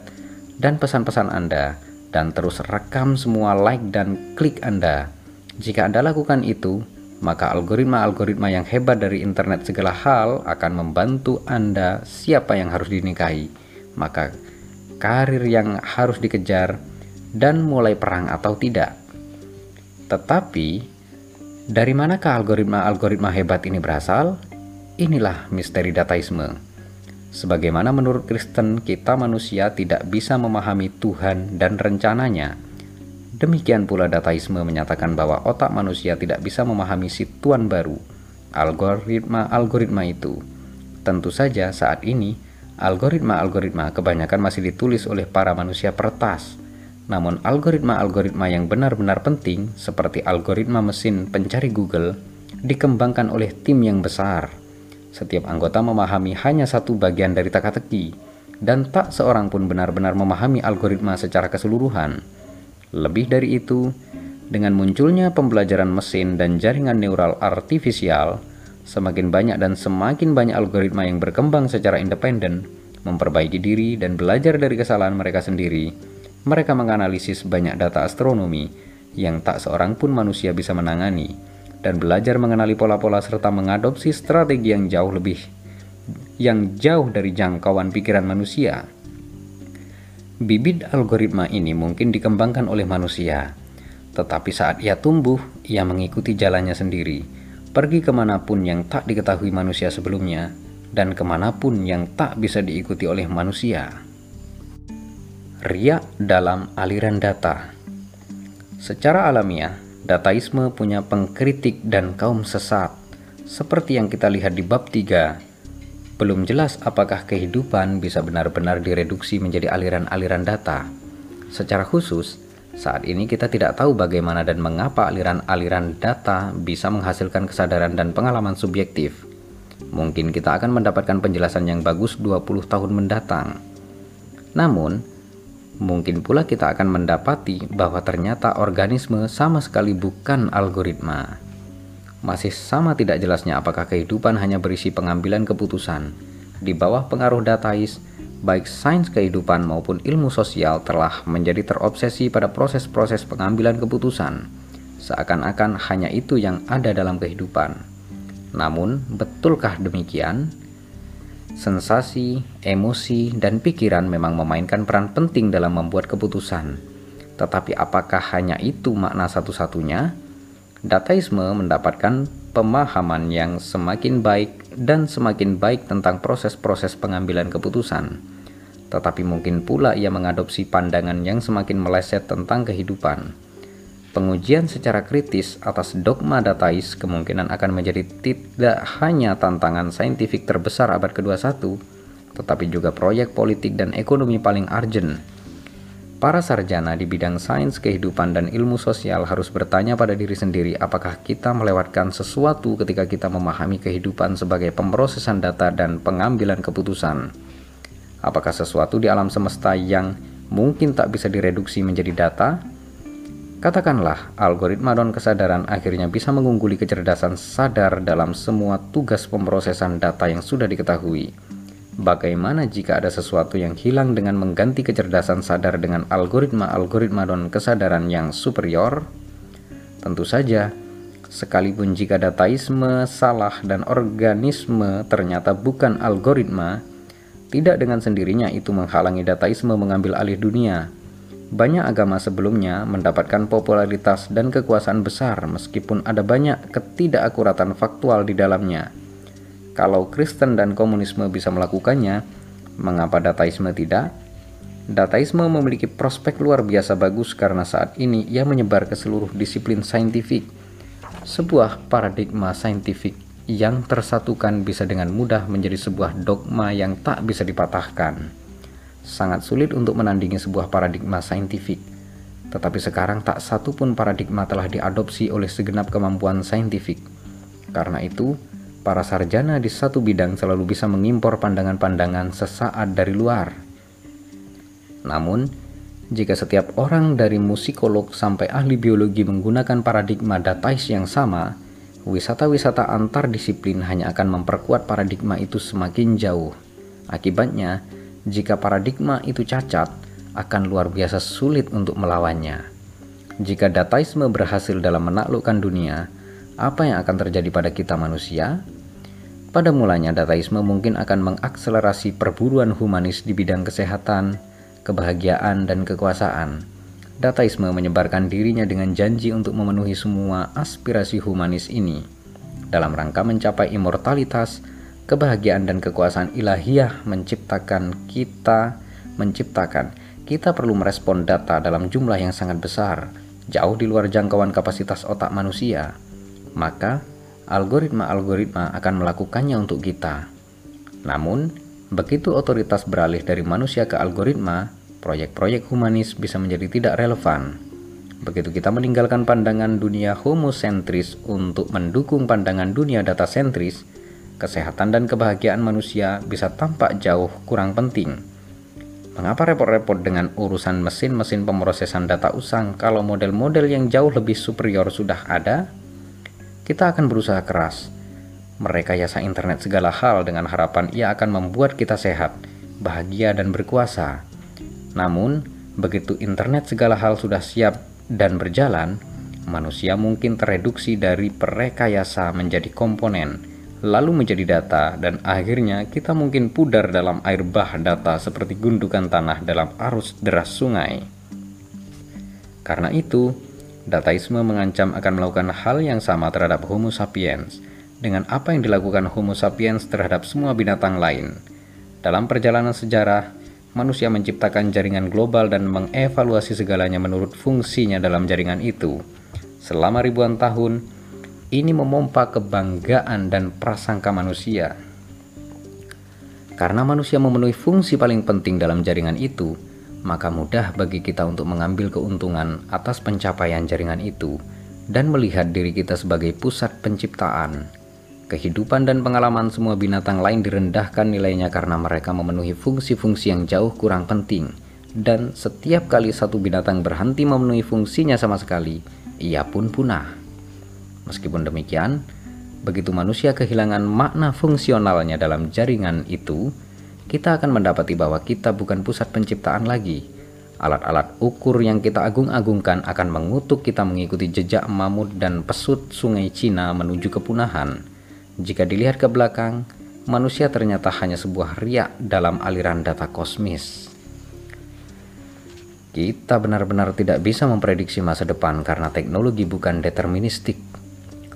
dan pesan-pesan Anda dan terus rekam semua like dan klik Anda. Jika Anda lakukan itu, maka algoritma-algoritma yang hebat dari internet segala hal akan membantu Anda siapa yang harus dinikahi, maka karir yang harus dikejar, dan mulai perang atau tidak. Tetapi, dari manakah algoritma-algoritma hebat ini berasal? Inilah misteri dataisme. Sebagaimana menurut Kristen, kita manusia tidak bisa memahami Tuhan dan rencananya, Demikian pula dataisme menyatakan bahwa otak manusia tidak bisa memahami situan baru, algoritma-algoritma itu. Tentu saja saat ini, algoritma-algoritma kebanyakan masih ditulis oleh para manusia pertas. Namun algoritma-algoritma yang benar-benar penting seperti algoritma mesin pencari Google dikembangkan oleh tim yang besar. Setiap anggota memahami hanya satu bagian dari teka-teki, dan tak seorang pun benar-benar memahami algoritma secara keseluruhan. Lebih dari itu, dengan munculnya pembelajaran mesin dan jaringan neural artifisial, semakin banyak dan semakin banyak algoritma yang berkembang secara independen, memperbaiki diri dan belajar dari kesalahan mereka sendiri. Mereka menganalisis banyak data astronomi yang tak seorang pun manusia bisa menangani dan belajar mengenali pola-pola serta mengadopsi strategi yang jauh lebih yang jauh dari jangkauan pikiran manusia. Bibit algoritma ini mungkin dikembangkan oleh manusia, tetapi saat ia tumbuh, ia mengikuti jalannya sendiri, pergi ke mana pun yang tak diketahui manusia sebelumnya, dan ke mana pun yang tak bisa diikuti oleh manusia. Riak dalam aliran data Secara alamiah, Dataisme punya pengkritik dan kaum sesat, seperti yang kita lihat di bab 3. Belum jelas apakah kehidupan bisa benar-benar direduksi menjadi aliran-aliran data. Secara khusus, saat ini kita tidak tahu bagaimana dan mengapa aliran-aliran data bisa menghasilkan kesadaran dan pengalaman subjektif. Mungkin kita akan mendapatkan penjelasan yang bagus 20 tahun mendatang. Namun, mungkin pula kita akan mendapati bahwa ternyata organisme sama sekali bukan algoritma. Masih sama tidak jelasnya apakah kehidupan hanya berisi pengambilan keputusan. Di bawah pengaruh datais, baik sains kehidupan maupun ilmu sosial telah menjadi terobsesi pada proses-proses pengambilan keputusan. Seakan-akan hanya itu yang ada dalam kehidupan. Namun, betulkah demikian? Sensasi, emosi, dan pikiran memang memainkan peran penting dalam membuat keputusan. Tetapi apakah hanya itu makna satu-satunya? Dataisme mendapatkan pemahaman yang semakin baik dan semakin baik tentang proses-proses pengambilan keputusan. Tetapi mungkin pula ia mengadopsi pandangan yang semakin meleset tentang kehidupan Pengujian secara kritis atas dogma datais kemungkinan akan menjadi tidak hanya tantangan saintifik terbesar abad ke-21, tetapi juga proyek politik dan ekonomi paling urgent. Para sarjana di bidang sains kehidupan dan ilmu sosial harus bertanya pada diri sendiri apakah kita melewatkan sesuatu ketika kita memahami kehidupan sebagai pemrosesan data dan pengambilan keputusan. Apakah sesuatu di alam semesta yang mungkin tak bisa direduksi menjadi data Katakanlah, algoritma dan kesadaran akhirnya bisa mengungguli kecerdasan sadar dalam semua tugas pemrosesan data yang sudah diketahui. Bagaimana jika ada sesuatu yang hilang dengan mengganti kecerdasan sadar dengan algoritma-algoritma dan kesadaran yang superior? Tentu saja, sekalipun jika dataisme salah dan organisme ternyata bukan algoritma, tidak dengan sendirinya itu menghalangi dataisme mengambil alih dunia banyak agama sebelumnya mendapatkan popularitas dan kekuasaan besar meskipun ada banyak ketidakakuratan faktual di dalamnya. Kalau Kristen dan komunisme bisa melakukannya, mengapa dataisme tidak? Dataisme memiliki prospek luar biasa bagus karena saat ini ia menyebar ke seluruh disiplin saintifik. Sebuah paradigma saintifik yang tersatukan bisa dengan mudah menjadi sebuah dogma yang tak bisa dipatahkan sangat sulit untuk menandingi sebuah paradigma saintifik. Tetapi sekarang tak satu pun paradigma telah diadopsi oleh segenap kemampuan saintifik. Karena itu, para sarjana di satu bidang selalu bisa mengimpor pandangan-pandangan sesaat dari luar. Namun, jika setiap orang dari musikolog sampai ahli biologi menggunakan paradigma datais yang sama, wisata-wisata antar disiplin hanya akan memperkuat paradigma itu semakin jauh. Akibatnya, jika paradigma itu cacat, akan luar biasa sulit untuk melawannya. Jika dataisme berhasil dalam menaklukkan dunia, apa yang akan terjadi pada kita manusia? Pada mulanya dataisme mungkin akan mengakselerasi perburuan humanis di bidang kesehatan, kebahagiaan, dan kekuasaan. Dataisme menyebarkan dirinya dengan janji untuk memenuhi semua aspirasi humanis ini. Dalam rangka mencapai immortalitas, kebahagiaan dan kekuasaan ilahiyah menciptakan kita menciptakan kita perlu merespon data dalam jumlah yang sangat besar jauh di luar jangkauan kapasitas otak manusia. Maka algoritma-algoritma akan melakukannya untuk kita. Namun begitu otoritas beralih dari manusia ke algoritma proyek-proyek humanis bisa menjadi tidak relevan Begitu kita meninggalkan pandangan dunia homosentris untuk mendukung pandangan dunia data sentris, kesehatan dan kebahagiaan manusia bisa tampak jauh kurang penting. Mengapa repot-repot dengan urusan mesin-mesin pemrosesan data usang kalau model-model yang jauh lebih superior sudah ada? Kita akan berusaha keras merekayasa internet segala hal dengan harapan ia akan membuat kita sehat, bahagia, dan berkuasa. Namun, begitu internet segala hal sudah siap dan berjalan, manusia mungkin tereduksi dari perekayasa menjadi komponen, lalu menjadi data, dan akhirnya kita mungkin pudar dalam air bah data seperti gundukan tanah dalam arus deras sungai. Karena itu, dataisme mengancam akan melakukan hal yang sama terhadap Homo sapiens – dengan apa yang dilakukan Homo sapiens terhadap semua binatang lain. Dalam perjalanan sejarah, manusia menciptakan jaringan global dan mengevaluasi segalanya menurut fungsinya dalam jaringan itu. Selama ribuan tahun, ini memompa kebanggaan dan prasangka manusia. Karena manusia memenuhi fungsi paling penting dalam jaringan itu, maka mudah bagi kita untuk mengambil keuntungan atas pencapaian jaringan itu dan melihat diri kita sebagai pusat penciptaan. Kehidupan dan pengalaman semua binatang lain direndahkan nilainya karena mereka memenuhi fungsi-fungsi yang jauh kurang penting. Dan setiap kali satu binatang berhenti memenuhi fungsinya sama sekali, ia pun punah. Meskipun demikian, begitu manusia kehilangan makna fungsionalnya dalam jaringan itu, kita akan mendapati bahwa kita bukan pusat penciptaan lagi. Alat-alat ukur yang kita agung-agungkan akan mengutuk kita mengikuti jejak mamut dan pesut sungai Cina menuju kepunahan jika dilihat ke belakang, manusia ternyata hanya sebuah riak dalam aliran data kosmis. Kita benar-benar tidak bisa memprediksi masa depan karena teknologi bukan deterministik.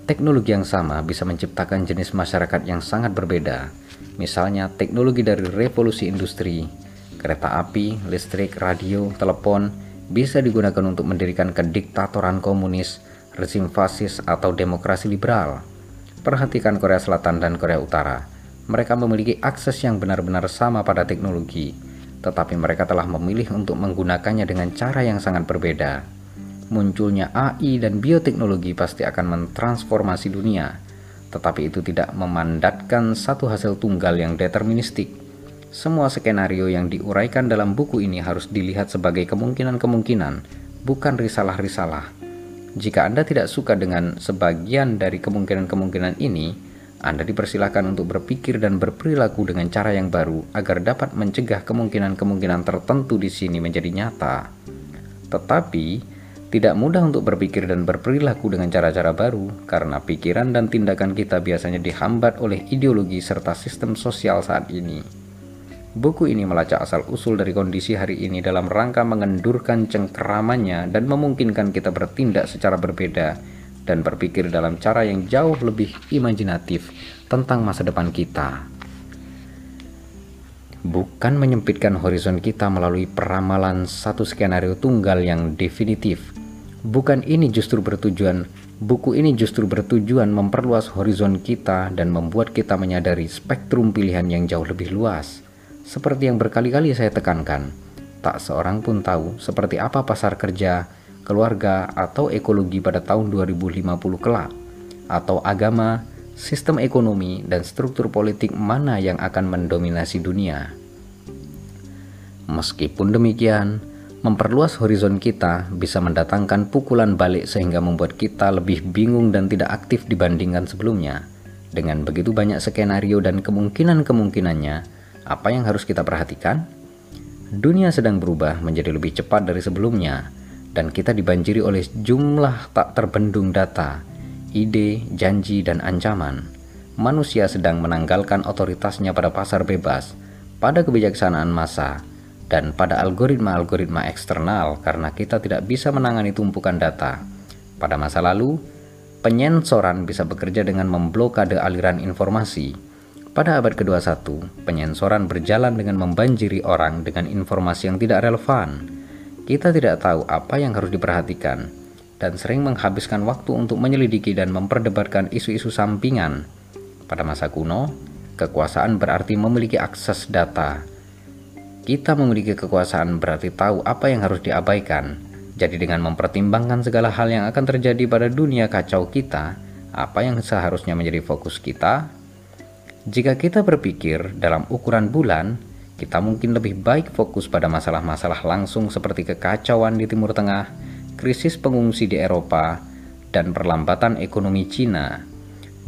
Teknologi yang sama bisa menciptakan jenis masyarakat yang sangat berbeda. Misalnya teknologi dari revolusi industri, kereta api, listrik, radio, telepon bisa digunakan untuk mendirikan kediktatoran komunis, rezim fasis atau demokrasi liberal. Perhatikan Korea Selatan dan Korea Utara. Mereka memiliki akses yang benar-benar sama pada teknologi, tetapi mereka telah memilih untuk menggunakannya dengan cara yang sangat berbeda. Munculnya AI dan bioteknologi pasti akan mentransformasi dunia, tetapi itu tidak memandatkan satu hasil tunggal yang deterministik. Semua skenario yang diuraikan dalam buku ini harus dilihat sebagai kemungkinan-kemungkinan, bukan risalah-risalah. Jika Anda tidak suka dengan sebagian dari kemungkinan-kemungkinan ini, Anda dipersilahkan untuk berpikir dan berperilaku dengan cara yang baru agar dapat mencegah kemungkinan-kemungkinan tertentu di sini menjadi nyata. Tetapi, tidak mudah untuk berpikir dan berperilaku dengan cara-cara baru karena pikiran dan tindakan kita biasanya dihambat oleh ideologi serta sistem sosial saat ini. Buku ini melacak asal-usul dari kondisi hari ini dalam rangka mengendurkan cengkeramannya dan memungkinkan kita bertindak secara berbeda dan berpikir dalam cara yang jauh lebih imajinatif tentang masa depan kita. Bukan menyempitkan horizon kita melalui peramalan satu skenario tunggal yang definitif. Bukan ini justru bertujuan, buku ini justru bertujuan memperluas horizon kita dan membuat kita menyadari spektrum pilihan yang jauh lebih luas seperti yang berkali-kali saya tekankan, tak seorang pun tahu seperti apa pasar kerja, keluarga, atau ekologi pada tahun 2050 kelak, atau agama, sistem ekonomi, dan struktur politik mana yang akan mendominasi dunia. Meskipun demikian, memperluas horizon kita bisa mendatangkan pukulan balik sehingga membuat kita lebih bingung dan tidak aktif dibandingkan sebelumnya. Dengan begitu banyak skenario dan kemungkinan-kemungkinannya, apa yang harus kita perhatikan? Dunia sedang berubah menjadi lebih cepat dari sebelumnya, dan kita dibanjiri oleh jumlah tak terbendung data, ide, janji, dan ancaman. Manusia sedang menanggalkan otoritasnya pada pasar bebas, pada kebijaksanaan massa, dan pada algoritma-algoritma eksternal karena kita tidak bisa menangani tumpukan data. Pada masa lalu, penyensoran bisa bekerja dengan memblokade aliran informasi pada abad ke-21, penyensoran berjalan dengan membanjiri orang dengan informasi yang tidak relevan. Kita tidak tahu apa yang harus diperhatikan dan sering menghabiskan waktu untuk menyelidiki dan memperdebatkan isu-isu sampingan. Pada masa kuno, kekuasaan berarti memiliki akses data. Kita memiliki kekuasaan berarti tahu apa yang harus diabaikan Jadi dengan mempertimbangkan segala hal yang akan terjadi pada dunia kacau kita, apa yang seharusnya menjadi fokus kita? Jika kita berpikir dalam ukuran bulan, kita mungkin lebih baik fokus pada masalah-masalah langsung seperti kekacauan di Timur Tengah, krisis pengungsi di Eropa, dan perlambatan ekonomi Cina.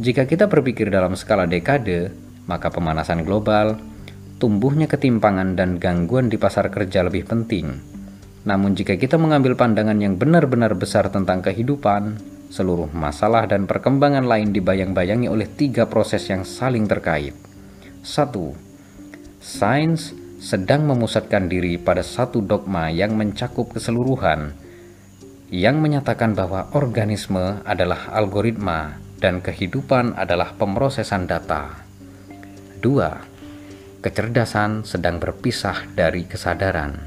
Jika kita berpikir dalam skala dekade, maka pemanasan global, tumbuhnya ketimpangan dan gangguan di pasar kerja lebih penting. Namun jika kita mengambil pandangan yang benar-benar besar tentang kehidupan, seluruh masalah dan perkembangan lain dibayang-bayangi oleh tiga proses yang saling terkait. 1. Sains sedang memusatkan diri pada satu dogma yang mencakup keseluruhan, yang menyatakan bahwa organisme adalah algoritma dan kehidupan adalah pemrosesan data. 2. Kecerdasan sedang berpisah dari kesadaran.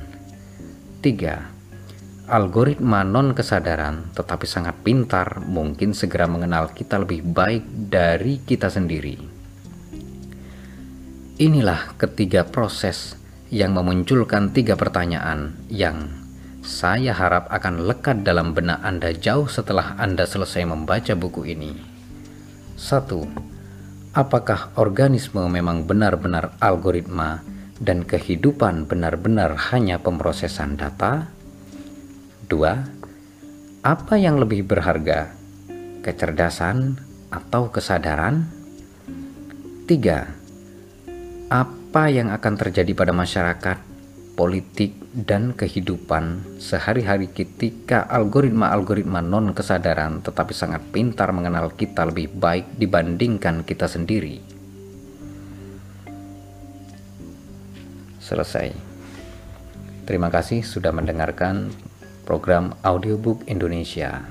3. Algoritma non-kesadaran tetapi sangat pintar mungkin segera mengenal kita lebih baik dari kita sendiri. Inilah ketiga proses yang memunculkan tiga pertanyaan yang saya harap akan lekat dalam benak Anda jauh setelah Anda selesai membaca buku ini. 1 apakah organisme memang benar-benar algoritma dan kehidupan benar-benar hanya pemrosesan data? 2. Apa yang lebih berharga, kecerdasan atau kesadaran? 3. Apa yang akan terjadi pada masyarakat politik, dan kehidupan sehari-hari ketika algoritma-algoritma non-kesadaran tetapi sangat pintar mengenal kita lebih baik dibandingkan kita sendiri. Selesai. Terima kasih sudah mendengarkan program audiobook Indonesia.